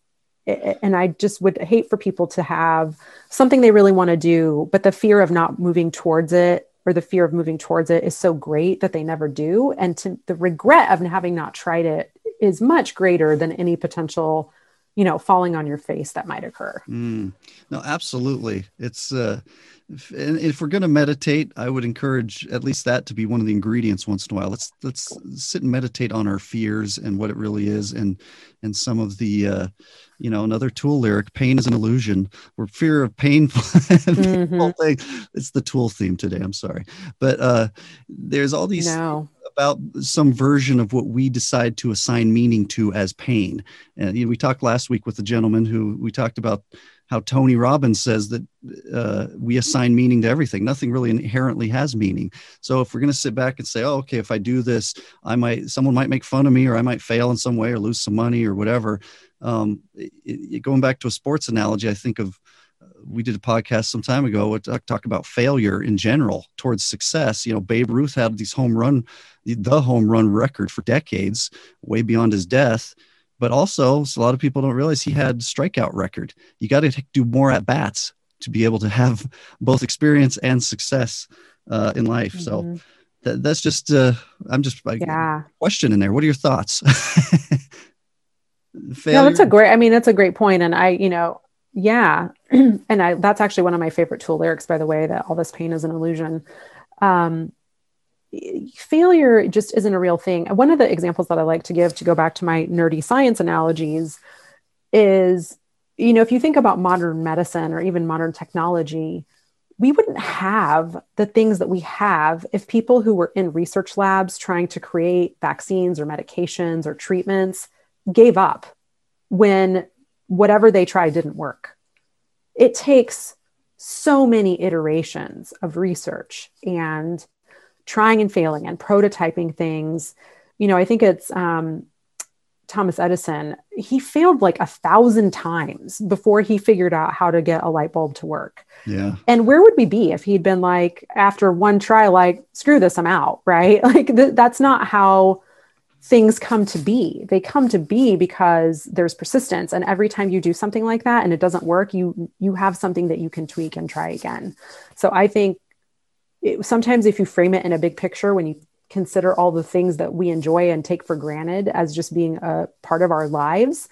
And I just would hate for people to have something they really want to do, but the fear of not moving towards it or the fear of moving towards it is so great that they never do and to the regret of having not tried it is much greater than any potential you know falling on your face that might occur Mm. No, absolutely. It's uh, if, and if we're going to meditate, I would encourage at least that to be one of the ingredients once in a while. Let's let's sit and meditate on our fears and what it really is, and and some of the, uh, you know, another Tool lyric: "Pain is an illusion." Or fear of pain. Mhm. thing. It's the Tool theme today. I'm sorry, but uh, there's all these no about some version of what we decide to assign meaning to as pain. And you know, we talked last week with a gentleman who we talked about how Tony Robbins says that uh, we assign meaning to everything. Nothing really inherently has meaning. So if we're going to sit back and say, "Oh, okay, if I do this, I might someone might make fun of me, or I might fail in some way, or lose some money, or whatever." Um, it, it- going back to a sports analogy, I think of we did a podcast some time ago what talk, about failure in general towards success you know babe ruth had these home run the home run record for decades way beyond his death but also so a lot of people don't realize he had strikeout record. You got to do more at bats to be able to have both experience and success uh, in life. So Mhm. that, that's just uh, i'm just like yeah. question in there. What are your thoughts? No that's a great i mean that's a great point and i you know yeah and i that's actually one of my favorite tool lyrics by the way that all this pain is an illusion. Um failure just isn't a real thing one of the examples that i like to give to go back to my nerdy science analogies is you know if you think about modern medicine or even modern technology we wouldn't have the things that we have if people who were in research labs trying to create vaccines or medications or treatments gave up when whatever they tried didn't work. It takes so many iterations of research and trying and failing and prototyping things. You know, I think it's um, Thomas Edison, he failed like a thousand times before he figured out how to get a light bulb to work. Yeah. And where would we be if he'd been like, after one try, like, screw this, I'm out, right? Like, th- that's not how things come to be. They come to be because there's persistence. And every time you do something like that and it doesn't work, you you have something that you can tweak and try again. So I think it, sometimes if you frame it in a big picture, when you consider all the things that we enjoy and take for granted as just being a part of our lives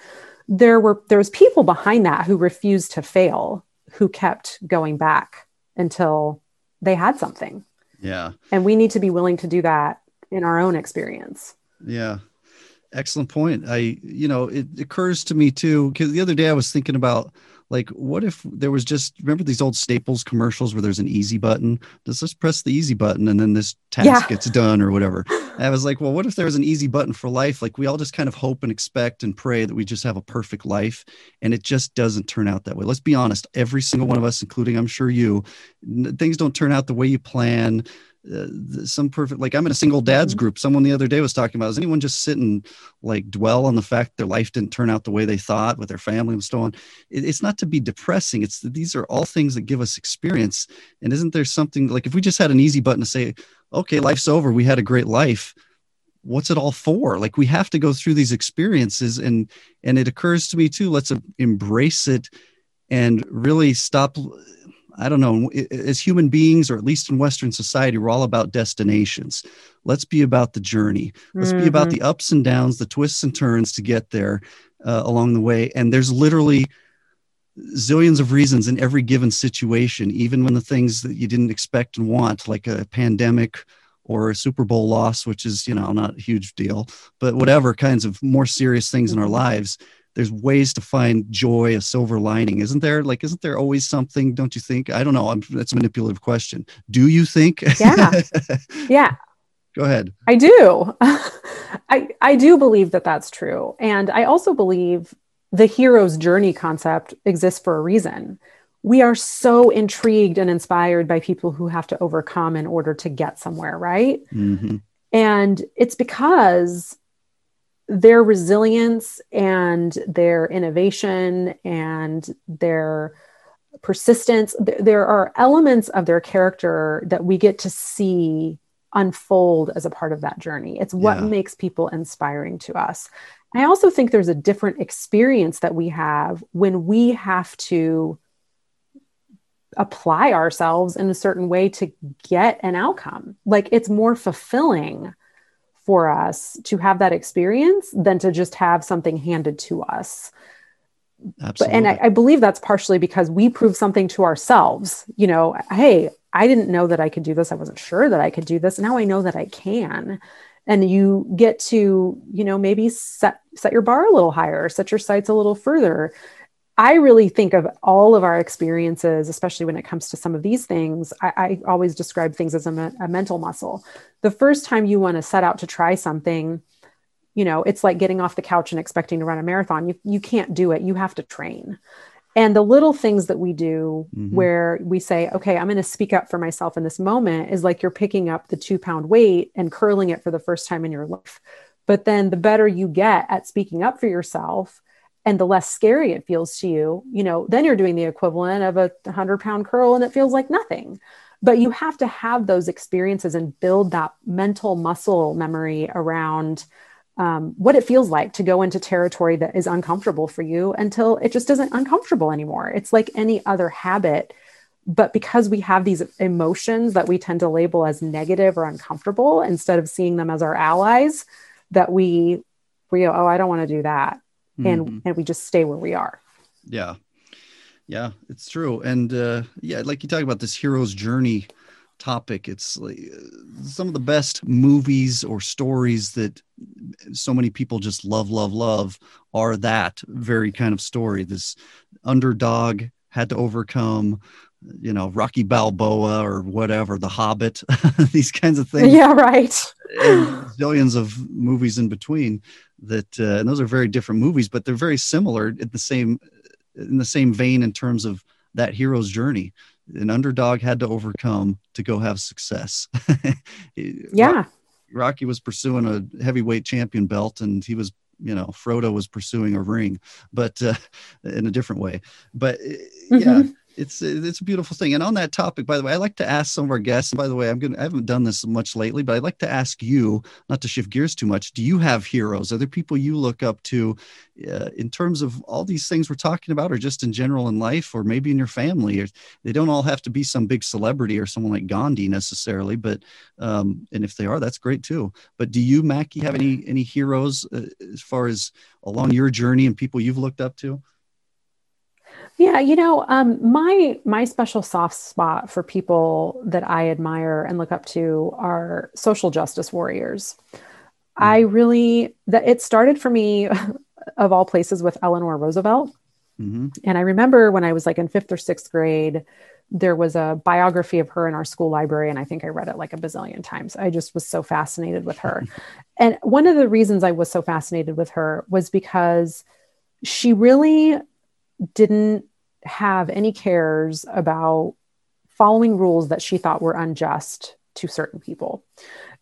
there were there was people behind that who refused to fail who kept going back until they had something. Yeah. And we need to be willing to do that in our own experience. Yeah. Excellent point. I you know it occurs to me too because the other day i was thinking about like what if there was just remember these old staples commercials where there's an easy button? Let's just press the easy button and then this task yeah. gets done or whatever. And i was like well what if there was an easy button for life? Like we all just kind of hope and expect and pray that we just have a perfect life and it just doesn't turn out that way. Let's be honest every single one of us including i'm sure you things don't turn out the way you plan uh, some perfect like i'm in a single dads mm-hmm. group. Someone the other day was talking about is anyone just sit and like dwell on the fact their life didn't turn out the way they thought with their family and so on? It, it's not to be depressing. It's these are all things that give us experience. And isn't there something like if we just had an easy button to say okay life's over. We had a great life. What's it all for? Like we have to go through these experiences. And and it occurs to me too let's embrace it and really stop I don't know, as human beings, or at least in Western society, we're all about destinations. Let's be about the journey. Let's mm-hmm. be about mm-hmm. the ups and downs, the twists and turns to get there uh, along the way. And there's literally zillions of reasons in every given situation, even when the things that you didn't expect and want, like a pandemic or a Super Bowl loss, which is, you know, not a huge deal, but whatever kinds of more serious things in our lives there's ways to find joy, a silver lining, isn't there? Like, isn't there always something? Don't you think? I don't know. I'm, that's a manipulative question. Do you think? Yeah. yeah. Go ahead. I do. I I do believe that that's true, and I also believe the hero's journey concept exists for a reason. We are so intrigued and inspired by people who have to overcome in order to get somewhere, right? Mm-hmm. And it's because their resilience and their innovation and their persistence there are elements of their character that we get to see unfold as a part of that journey. It's what yeah. makes people inspiring to us. I also think there's a different experience that we have when we have to apply ourselves in a certain way to get an outcome. Like it's more fulfilling for us to have that experience than to just have something handed to us. Absolutely. But, and I, I believe that's partially because we prove something to ourselves. You know, hey, I didn't know that I could do this. I wasn't sure that I could do this. Now I know that I can. And you get to, you know, maybe set set your bar a little higher, set your sights a little further. I really think of all of our experiences, especially when it comes to some of these things. I, I always describe things as a, me- a mental muscle. The first time you want to set out to try something, you know, it's like getting off the couch and expecting to run a marathon. You, you can't do it. You have to train. And the little things that we do mm-hmm. where we say, okay, I'm going to speak up for myself in this moment is like you're picking up the two pound weight and curling it for the first time in your life. But then the better you get at speaking up for yourself, and the less scary it feels to you, you know, then you're doing the equivalent of a 100 pound curl and it feels like nothing. But you have to have those experiences and build that mental muscle memory around um, what it feels like to go into territory that is uncomfortable for you until it just isn't uncomfortable anymore. It's like any other habit. But because we have these emotions that we tend to label as negative or uncomfortable instead of seeing them as our allies, that we, we go, oh, I don't want to do that and mm-hmm. and we just stay where we are. Yeah. Yeah it's true. And uh yeah like you talk about this hero's journey topic it's like uh, some of the best movies or stories that so many people just love love love are that very kind of story. This underdog had to overcome you know rocky balboa or whatever the hobbit these kinds of things yeah right billions of movies in between that uh, and those are very different movies but they're very similar in the same in the same vein in terms of that hero's journey an underdog had to overcome to go have success. yeah. Rocky was pursuing a heavyweight champion belt and he was you know frodo was pursuing a ring but uh, in a different way but uh, mm-hmm. yeah it's it's a beautiful thing. And on that topic, by the way, I like to ask some of our guests. By the way, I'm gonna I haven't done this much lately, but I'd like to ask you, not to shift gears too much. Do you have heroes? Are there people you look up to, uh, in terms of all these things we're talking about, or just in general in life, or maybe in your family? Or they don't all have to be some big celebrity or someone like Gandhi necessarily, but um, and if they are, that's great too. But do you, Mackie, have any any heroes uh, as far as along your journey and people you've looked up to? Yeah, you know, um, my my special soft spot for people that I admire and look up to are social justice warriors. Mm-hmm. I really that it started for me, of all places, with Eleanor Roosevelt. Mm-hmm. And I remember when I was like in fifth or sixth grade, there was a biography of her in our school library, and I think I read it like a bazillion times. I just was so fascinated with her. and one of the reasons I was so fascinated with her was because she really didn't have any cares about following rules that she thought were unjust to certain people.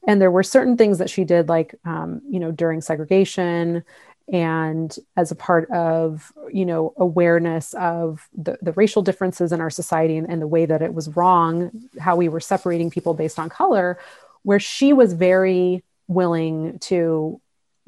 And there were certain things that she did, like, um, you know, during segregation and as a part of, you know, awareness of the, the racial differences in our society and, and the way that it was wrong, how we were separating people based on color, where she was very willing to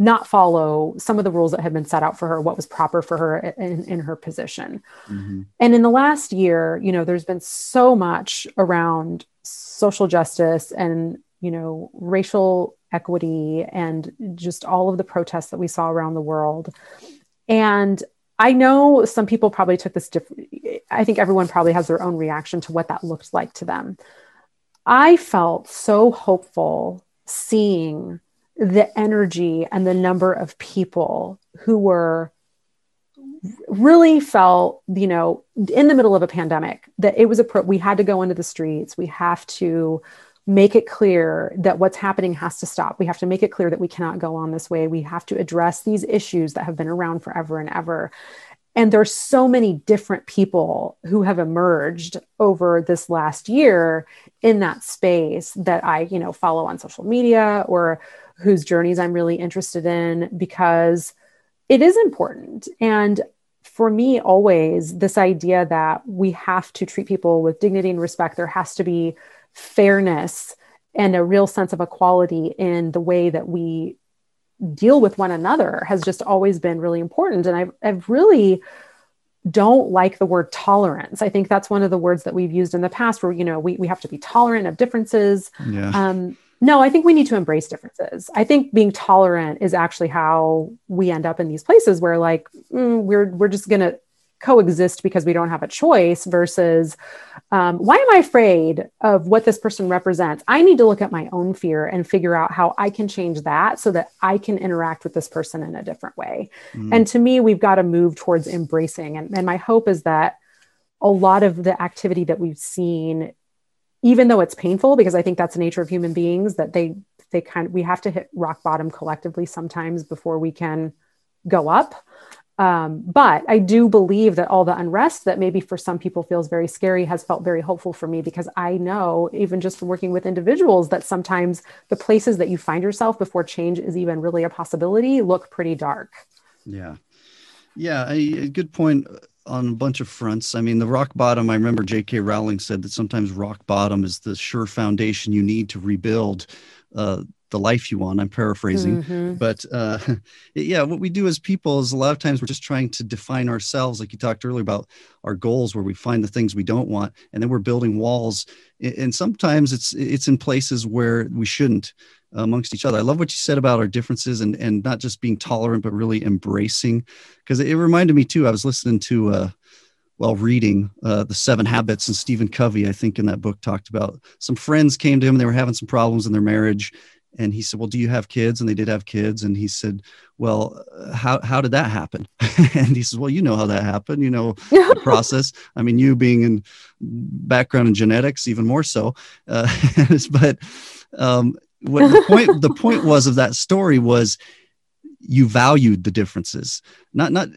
not follow some of the rules that had been set out for her, what was proper for her in, in her position. Mm-hmm. And in the last year, you know, there's been so much around social justice and, you know, racial equity and just all of the protests that we saw around the world. And I know some people probably took this different. I think everyone probably has their own reaction to what that looked like to them. I felt so hopeful seeing the energy and the number of people who were really felt you know in the middle of a pandemic that it was a pro- we had to go into the streets. We have to make it clear that what's happening has to stop. We have to make it clear that we cannot go on this way. We have to address these issues that have been around forever and ever. And there's so many different people who have emerged over this last year in that space that i you know follow on social media or whose journeys I'm really interested in because it is important. And for me, always this idea that we have to treat people with dignity and respect, there has to be fairness and a real sense of equality in the way that we deal with one another has just always been really important. And I've, I've really don't like the word tolerance. I think that's one of the words that we've used in the past where, you know, we, we have to be tolerant of differences. Yeah. Um, no, I think we need to embrace differences. I think being tolerant is actually how we end up in these places where like mm, we're we're just going to coexist because we don't have a choice versus um, why am I afraid of what this person represents? I need to look at my own fear and figure out how I can change that so that I can interact with this person in a different way. Mm. And to me, we've got to move towards embracing. And, and my hope is that a lot of the activity that we've seen even though it's painful because i think that's the nature of human beings that they they kind of we have to hit rock bottom collectively sometimes before we can go up. Um, but i do believe that all the unrest that maybe for some people feels very scary has felt very hopeful for me because i know even just from working with individuals that sometimes the places that you find yourself before change is even really a possibility look pretty dark. Yeah. Yeah a, a good point on a bunch of fronts. I mean, the rock bottom, I remember J.K. Rowling said that sometimes rock bottom is the sure foundation you need to rebuild uh, the life you want. I'm paraphrasing. Mm-hmm. But uh, yeah, what we do as people is a lot of times we're just trying to define ourselves, like you talked earlier about our goals, where we find the things we don't want, and then we're building walls. And sometimes it's it's in places where we shouldn't amongst each other. I love what you said about our differences and and not just being tolerant, but really embracing. Because it, reminded me too. I was listening to uh, while reading uh, the Seven Habits, and Stephen Covey, I think in that book talked about some friends came to him. They were having some problems in their marriage, and he said, "Well, do you have kids?" And they did have kids, and he said, "Well, uh, how how did that happen?" and he says, "Well, you know how that happened. You know the process. I mean, you being in background in genetics, even more so. Uh, but um, what the point the point was of that story was you valued the differences. Not not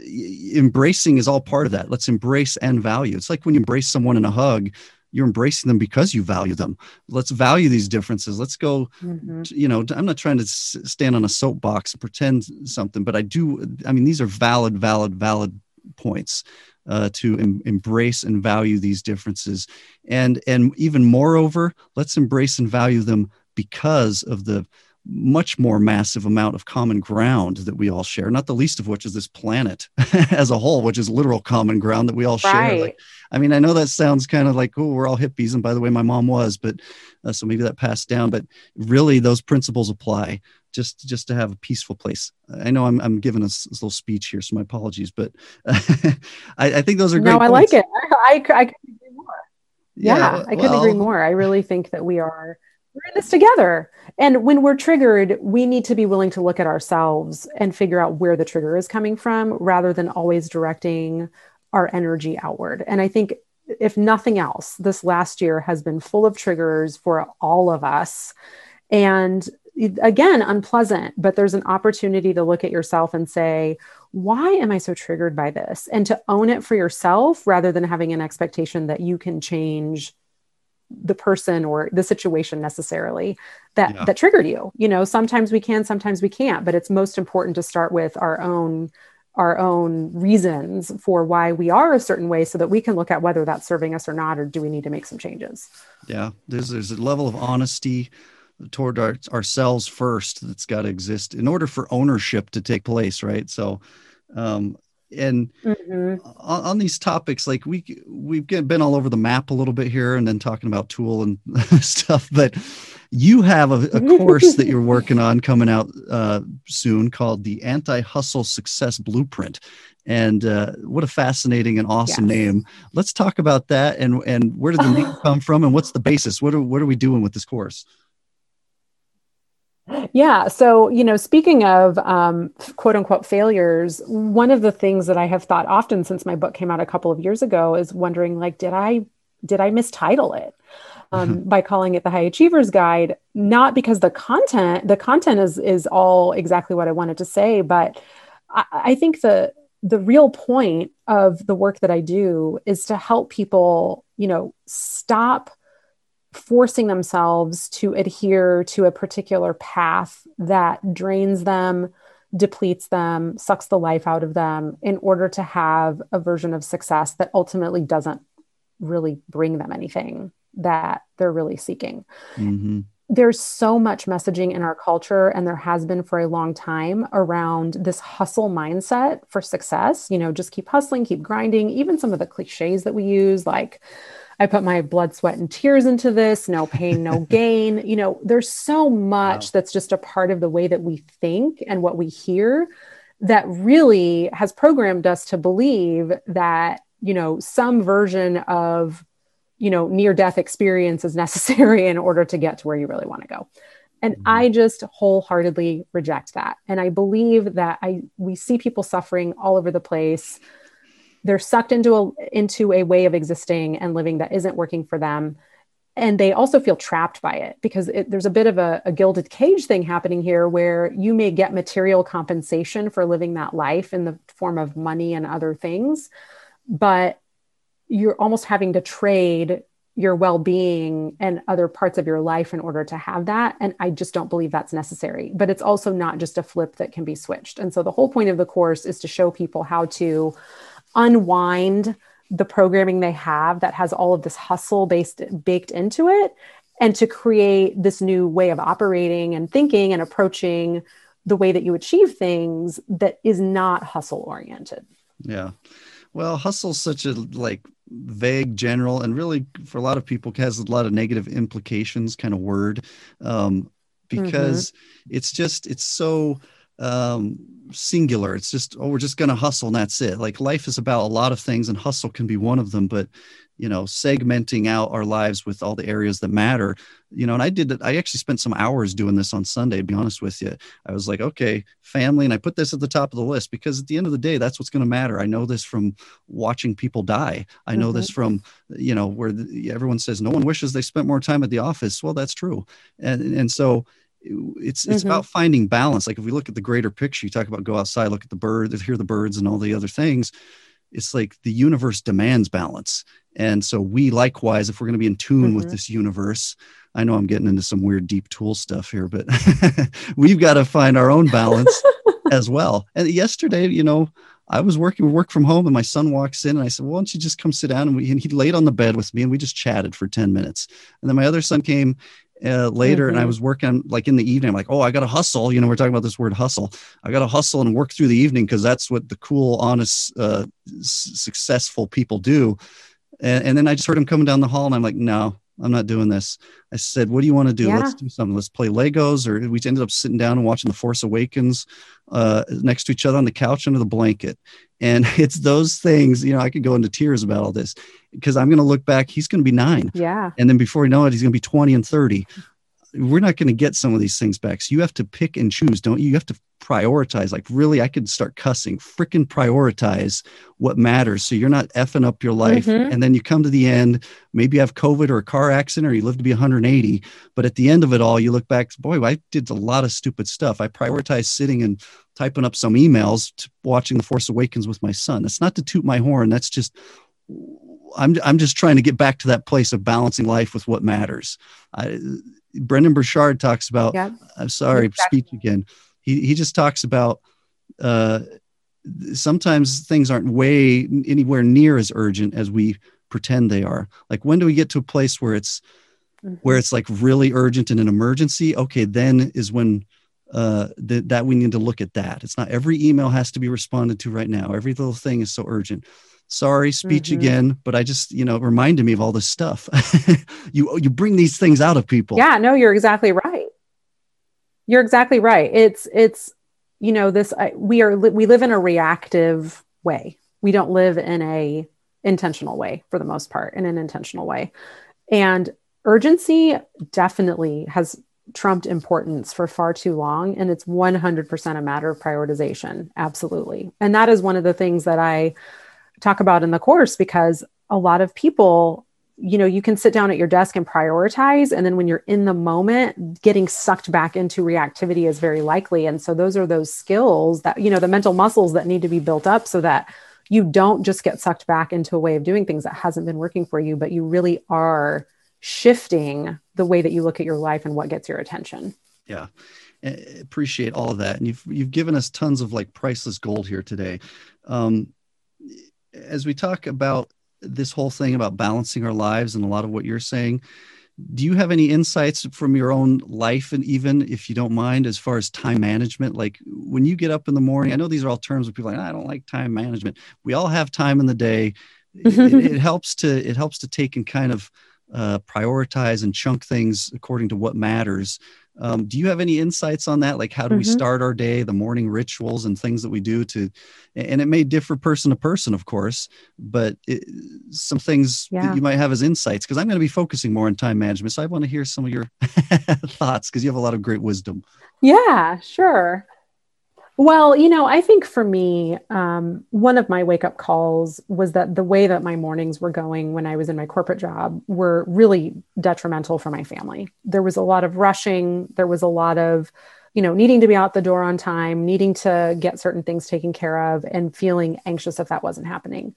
embracing is all part of that. Let's embrace and value. It's like when you embrace someone in a hug you're embracing them because you value them. Let's value these differences. Let's go mm-hmm. you know i'm not trying to stand on a soapbox and pretend something but i do i mean these are valid valid valid points uh, to em- embrace and value these differences. And and even moreover let's embrace and value them because of the much more massive amount of common ground that we all share, not the least of which is this planet as a whole, which is literal common ground that we all right. share. Like, I mean, I know that sounds kind of like, oh, we're all hippies. And by the way, my mom was, but uh, so maybe that passed down, but really those principles apply just, just to have a peaceful place. I know I'm, I'm giving a, a little speech here, so my apologies, but I, I, think those are great. No, I like it. I, I, I couldn't agree more. Yeah, yeah I couldn't agree more. I really think that we are we're in this together. And when we're triggered, we need to be willing to look at ourselves and figure out where the trigger is coming from rather than always directing our energy outward. And I think, if nothing else, this last year has been full of triggers for all of us. And again, unpleasant, but there's an opportunity to look at yourself and say, why am I so triggered by this? And to own it for yourself rather than having an expectation that you can change the person or the situation necessarily that yeah. that triggered you you know sometimes we can sometimes we can't but it's most important to start with our own our own reasons for why we are a certain way so that we can look at whether that's serving us or not or do we need to make some changes yeah there's there's a level of honesty toward our, ourselves first that's got to exist in order for ownership to take place right so um, and mm-hmm. on, on, these topics like we we've been all over the map a little bit here and then talking about tool and stuff but you have a, a course that you're working on coming out uh, soon called the anti-hustle success blueprint and uh, what a fascinating and awesome yes. name let's talk about that and and where did the name come from and what's the basis what are what are we doing with this course yeah. So, you know, speaking of um, quote unquote failures, one of the things that I have thought often since my book came out a couple of years ago is wondering, like, did I did I mistitle it um, by calling it the High Achievers Guide? Not because the content the content is is all exactly what I wanted to say, but I, I think the the real point of the work that I do is to help people, you know, stop forcing themselves to adhere to a particular path that drains them, depletes them, sucks the life out of them in order to have a version of success that ultimately doesn't really bring them anything that they're really seeking. Mm-hmm. There's so much messaging in our culture, and there has been for a long time around this hustle mindset for success. You know, just keep hustling, keep grinding, even some of the cliches that we use, like, I put my blood, sweat, and tears into this. No pain, no gain. You know, there's so much wow. that's just a part of the way that we think and what we hear that really has programmed us to believe that, you know, some version of, you know, near death experience is necessary in order to get to where you really want to go. And mm-hmm. I just wholeheartedly reject that. And I believe that I we see people suffering all over the place they're sucked into a into a way of existing and living that isn't working for them. And they also feel trapped by it because it, there's a bit of a, a, gilded cage thing happening here where you may get material compensation for living that life in the form of money and other things but you're almost having to trade your well-being and other parts of your life in order to have that. And i just don't believe that's necessary but it's also not just a flip that can be switched. And so the whole point of the course is to show people how to unwind the programming they have that has all of this hustle based baked into it and to create this new way of operating and thinking and approaching the way that you achieve things that is not hustle oriented yeah well hustle's such a like vague general and really for a lot of people has a lot of negative implications kind of word um, because mm-hmm. it's just it's so um, singular. It's just, oh, we're just going to hustle and that's it. Like life is about a lot of things and hustle can be one of them, but you know, segmenting out our lives with all the areas that matter, you know, and I did I actually spent some hours doing this on Sunday, to be honest with you. I was like, okay, family. And I put this at the top of the list because at the end of the day, that's what's going to matter. I know this from watching people die. I know mm-hmm. this from, you know, where the, everyone says no one wishes they spent more time at the office. Well, that's true. And, and so, it's it's mm-hmm. about finding balance like if we look at the greater picture you talk about go outside look at the birds hear the birds and all the other things it's like the universe demands balance. And so we likewise, if we're going to be in tune mm-hmm. with this universe, I know I'm getting into some weird deep tool stuff here, but we've got to find our own balance as well. And yesterday, you know, I was working work from home and my son walks in and I said, well, why don't you just come sit down? And, we, and he laid on the bed with me and we just chatted for 10 minutes. And then my other son came uh, later mm-hmm. and I mm-hmm. was working like in the evening. I'm like, oh, I got to hustle. You know, we're talking about this word hustle. I got to hustle and work through the evening because that's what the cool, honest, uh, s- successful people do. And, and, then I just heard him coming down the hall and I'm like, no, I'm not doing this. I said, what do you want to do? Yeah. Let's do something. Let's play Legos. Or we ended up sitting down and watching The Force Awakens uh, next to each other on the couch under the blanket. And it's those things, you know, I could go into tears about all this because I'm going to look back. He's going to be nine. Yeah. And then before you know it, he's going to be 20 and 30 we're not going to get some of these things back. So you have to pick and choose, don't you? You have to prioritize. Like, really, I could start cussing, freaking prioritize what matters. So you're not effing up your life. Mm-hmm. And then you come to the end, maybe you have COVID or a car accident or you live to be 180. But at the end of it all, you look back, boy, I did a lot of stupid stuff. I prioritized sitting and typing up some emails to watching The Force Awakens with my son. That's not to toot my horn. That's just, I'm, I'm just trying to get back to that place of balancing life with what matters. I, Brendon Burchard talks about. Yeah. I'm sorry, exactly. speech again. He he just talks about. Uh, sometimes things aren't way anywhere near as urgent as we pretend they are. Like when do we get to a place where it's mm-hmm. where it's like really urgent and an emergency? Okay, then is when uh, that that we need to look at that. It's not every email has to be responded to right now. Every little thing is so urgent. Sorry speech mm-hmm. again but i just you know reminded me of all this stuff. You you bring these things out of people. Yeah no you're exactly right. You're exactly right. It's it's you know this I, we are we live in a reactive way. We don't live in a intentional way for the most part in an intentional way. And urgency definitely has trumped importance for far too long and it's 100% a matter of prioritization. Absolutely. And that is one of the things that i talk about in the course because a lot of people you know you can sit down at your desk and prioritize and then when you're in the moment getting sucked back into reactivity is very likely. And so those are those skills that you know the mental muscles that need to be built up so that you don't just get sucked back into a way of doing things that hasn't been working for you but you really are shifting the way that you look at your life and what gets your attention. Yeah. Appreciate all of that. And you've you've given us tons of like priceless gold here today. Um, as we talk about this whole thing about balancing our lives and a lot of what you're saying, do you have any insights from your own life and even if you don't mind as far as time management? Like when you get up in the morning i know these are all terms of people like i don't like time management. We all have time in the day. It, it, helps to it helps to take and kind of uh, prioritize and chunk things according to what matters um, do you have any insights on that? Like, how do mm-hmm. we start our day, the morning rituals and things that we do to, and it may differ person to person, of course, but it, some things yeah. that you might have as insights because I'm going to be focusing more on time management. So I want to hear some of your thoughts because you have a lot of great wisdom. Yeah, sure. Well, you know, I think for me, um, one of my wake up calls was that the way that my mornings were going when I was in my corporate job were really detrimental for my family. There was a lot of rushing, there was a lot of, you know, needing to be out the door on time, needing to get certain things taken care of, and feeling anxious if that wasn't happening.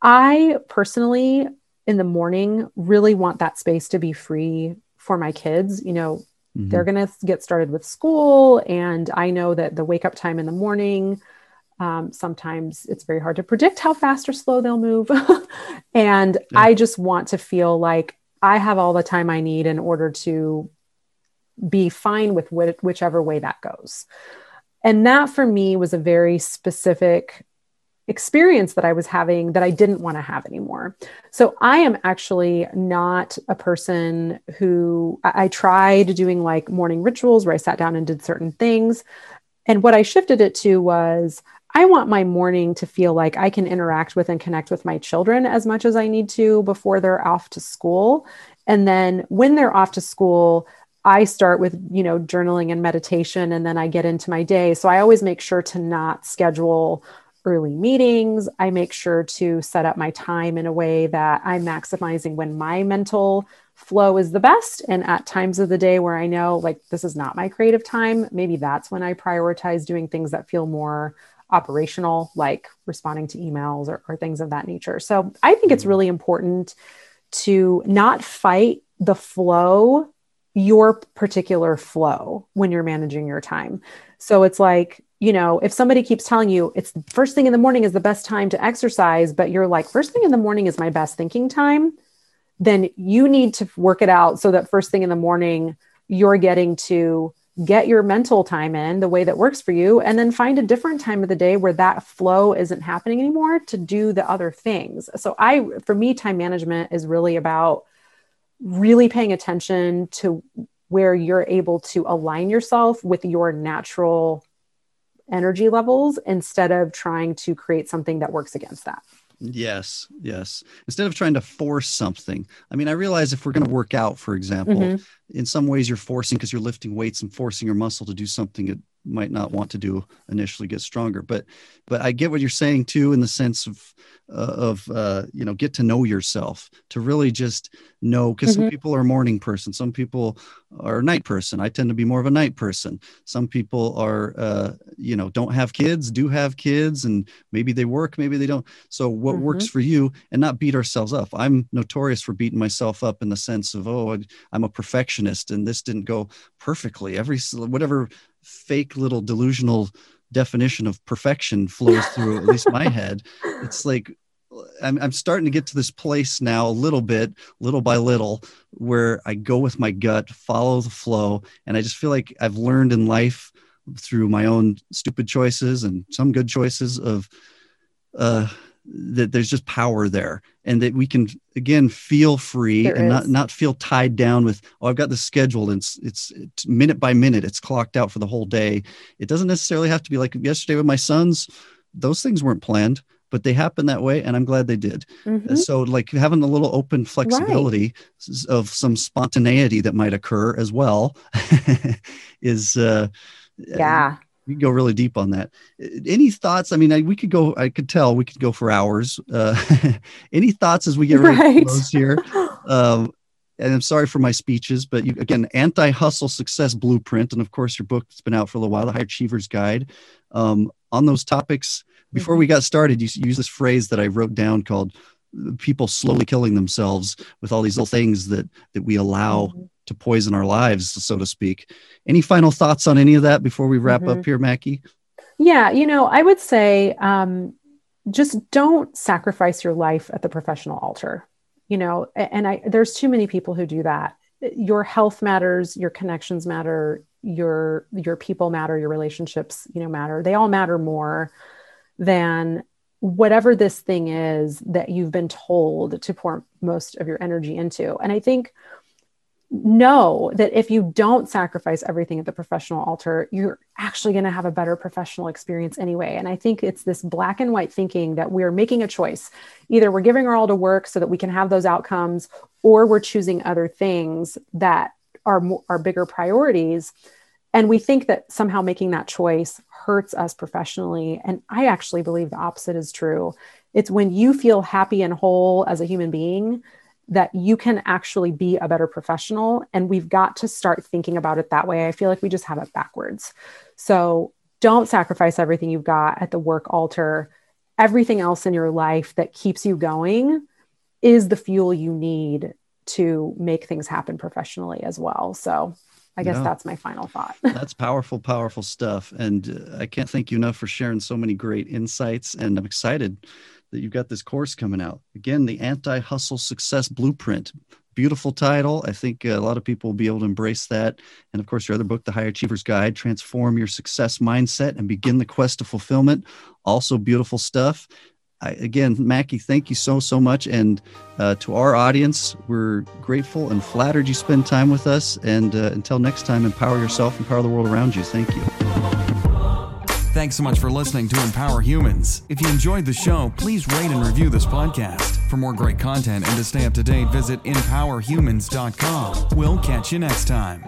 I personally, in the morning, really want that space to be free for my kids. You know, Mm-hmm. They're going to get started with school. And I know that the wake up time in the morning, um, sometimes it's very hard to predict how fast or slow they'll move. and yeah. I just want to feel like I have all the time I need in order to be fine with wh- whichever way that goes. And that for me was a very specific experience that I was having that I didn't want to have anymore. So I am actually not a person who I, I tried doing like morning rituals where I sat down and did certain things. And what I shifted it to was I want my morning to feel like I can interact with and connect with my children as much as I need to before they're off to school. And then when they're off to school, I start with, you know, journaling and meditation and then I get into my day. So I always make sure to not schedule early meetings. I make sure to set up my time in a way that I'm maximizing when my mental flow is the best. And at times of the day where I know like this is not my creative time, maybe that's when I prioritize doing things that feel more operational, like responding to emails or, or things of that nature. So I think it's mm-hmm. really important to not fight the flow, your particular flow when you're managing your time. So it's like, you know, if somebody keeps telling you it's first thing in the morning is the best time to exercise, but you're like, first thing in the morning is my best thinking time, then you need to work it out so that first thing in the morning, you're getting to get your mental time in the way that works for you and then find a different time of the day where that flow isn't happening anymore to do the other things. So i for me time management is really about really paying attention to where you're able to align yourself with your natural energy levels instead of trying to create something that works against that Yes, yes. Instead of trying to force something. I mean, I realize if we're going to work out, for example, mm-hmm. in some ways you're forcing because you're lifting weights and forcing your muscle to do something it might not want to do initially get stronger. But but I get what you're saying too in the sense of uh, of uh, you know get to know yourself to really just know because mm-hmm. some people are morning person some people are night person i tend to be more of a night person some people are uh, you know don't have kids do have kids and maybe they work maybe they don't so what mm-hmm. works for you and not beat ourselves up i'm notorious for beating myself up in the sense of oh i'm a perfectionist and this didn't go perfectly every whatever fake little delusional definition of perfection flows through at least my head. It's like I'm, I'm starting to get to this place now a little bit little by little where i go with my gut follow the flow and i just feel like i've learned in life through my own stupid choices and some good choices of uh that there's just power there and that we can again feel free there and is. not not feel tied down with oh i've got this schedule and it's, it's, it's minute by minute it's clocked out for the whole day it doesn't necessarily have to be like yesterday with my sons those things weren't planned but they happened that way and i'm glad they did mm-hmm. so like having a little open flexibility right. of some spontaneity that might occur as well is uh yeah we can go really deep on that. Any thoughts? I mean, I, we could go. I could tell we could go for hours. Uh, any thoughts as we get ready right. close here? Um, and I'm sorry for my speeches, but you, again, anti-hustle success blueprint, and of course, your book that's been out for a little while, the High Achievers Guide. Um, on those topics, before we got started, you use this phrase that I wrote down called "people slowly killing themselves" with all these little things that that we allow mm-hmm to poison our lives, so to speak. Any final thoughts on any of that before we wrap mm-hmm. up here, Mackie? Yeah, you know, I would say um, just don't sacrifice your life at the professional altar. You know, and I there's too many people who do that. Your health matters, your connections matter, your your people matter, your relationships, you know, matter. They all matter more than whatever this thing is that you've been told to pour most of your energy into. And I think know that if you don't sacrifice everything at the professional altar, you're actually going to have a better professional experience anyway. And I think it's this black and white thinking that we're making a choice. Either we're giving our all to work so that we can have those outcomes, or we're choosing other things that are are bigger priorities. And we think that somehow making that choice hurts us professionally. And I actually believe the opposite is true. It's when you feel happy and whole as a human being that you can actually be a better professional. And we've got to start thinking about it that way. I feel like we just have it backwards. So don't sacrifice everything you've got at the work altar. Everything else in your life that keeps you going is the fuel you need to make things happen professionally as well. So I guess yeah. that's my final thought. that's powerful, powerful stuff. And uh, I can't thank you enough for sharing so many great insights. And I'm excited that you've got this course coming out. Again, the Anti Hustle Success Blueprint. Beautiful title. I think a lot of people will be able to embrace that. And of course, your other book, The High Achievers Guide Transform Your Success Mindset and Begin the Quest to Fulfillment. Also, beautiful stuff. I, again, Mackie, thank you so, so much. And uh, to our audience, we're grateful and flattered you spend time with us. And uh, until next time, empower yourself, empower the world around you. Thank you. Thanks so much for listening to Empower Humans. If you enjoyed the show, please rate and review this podcast. For more great content and to stay up to date, visit empowerhumans.com. We'll catch you next time.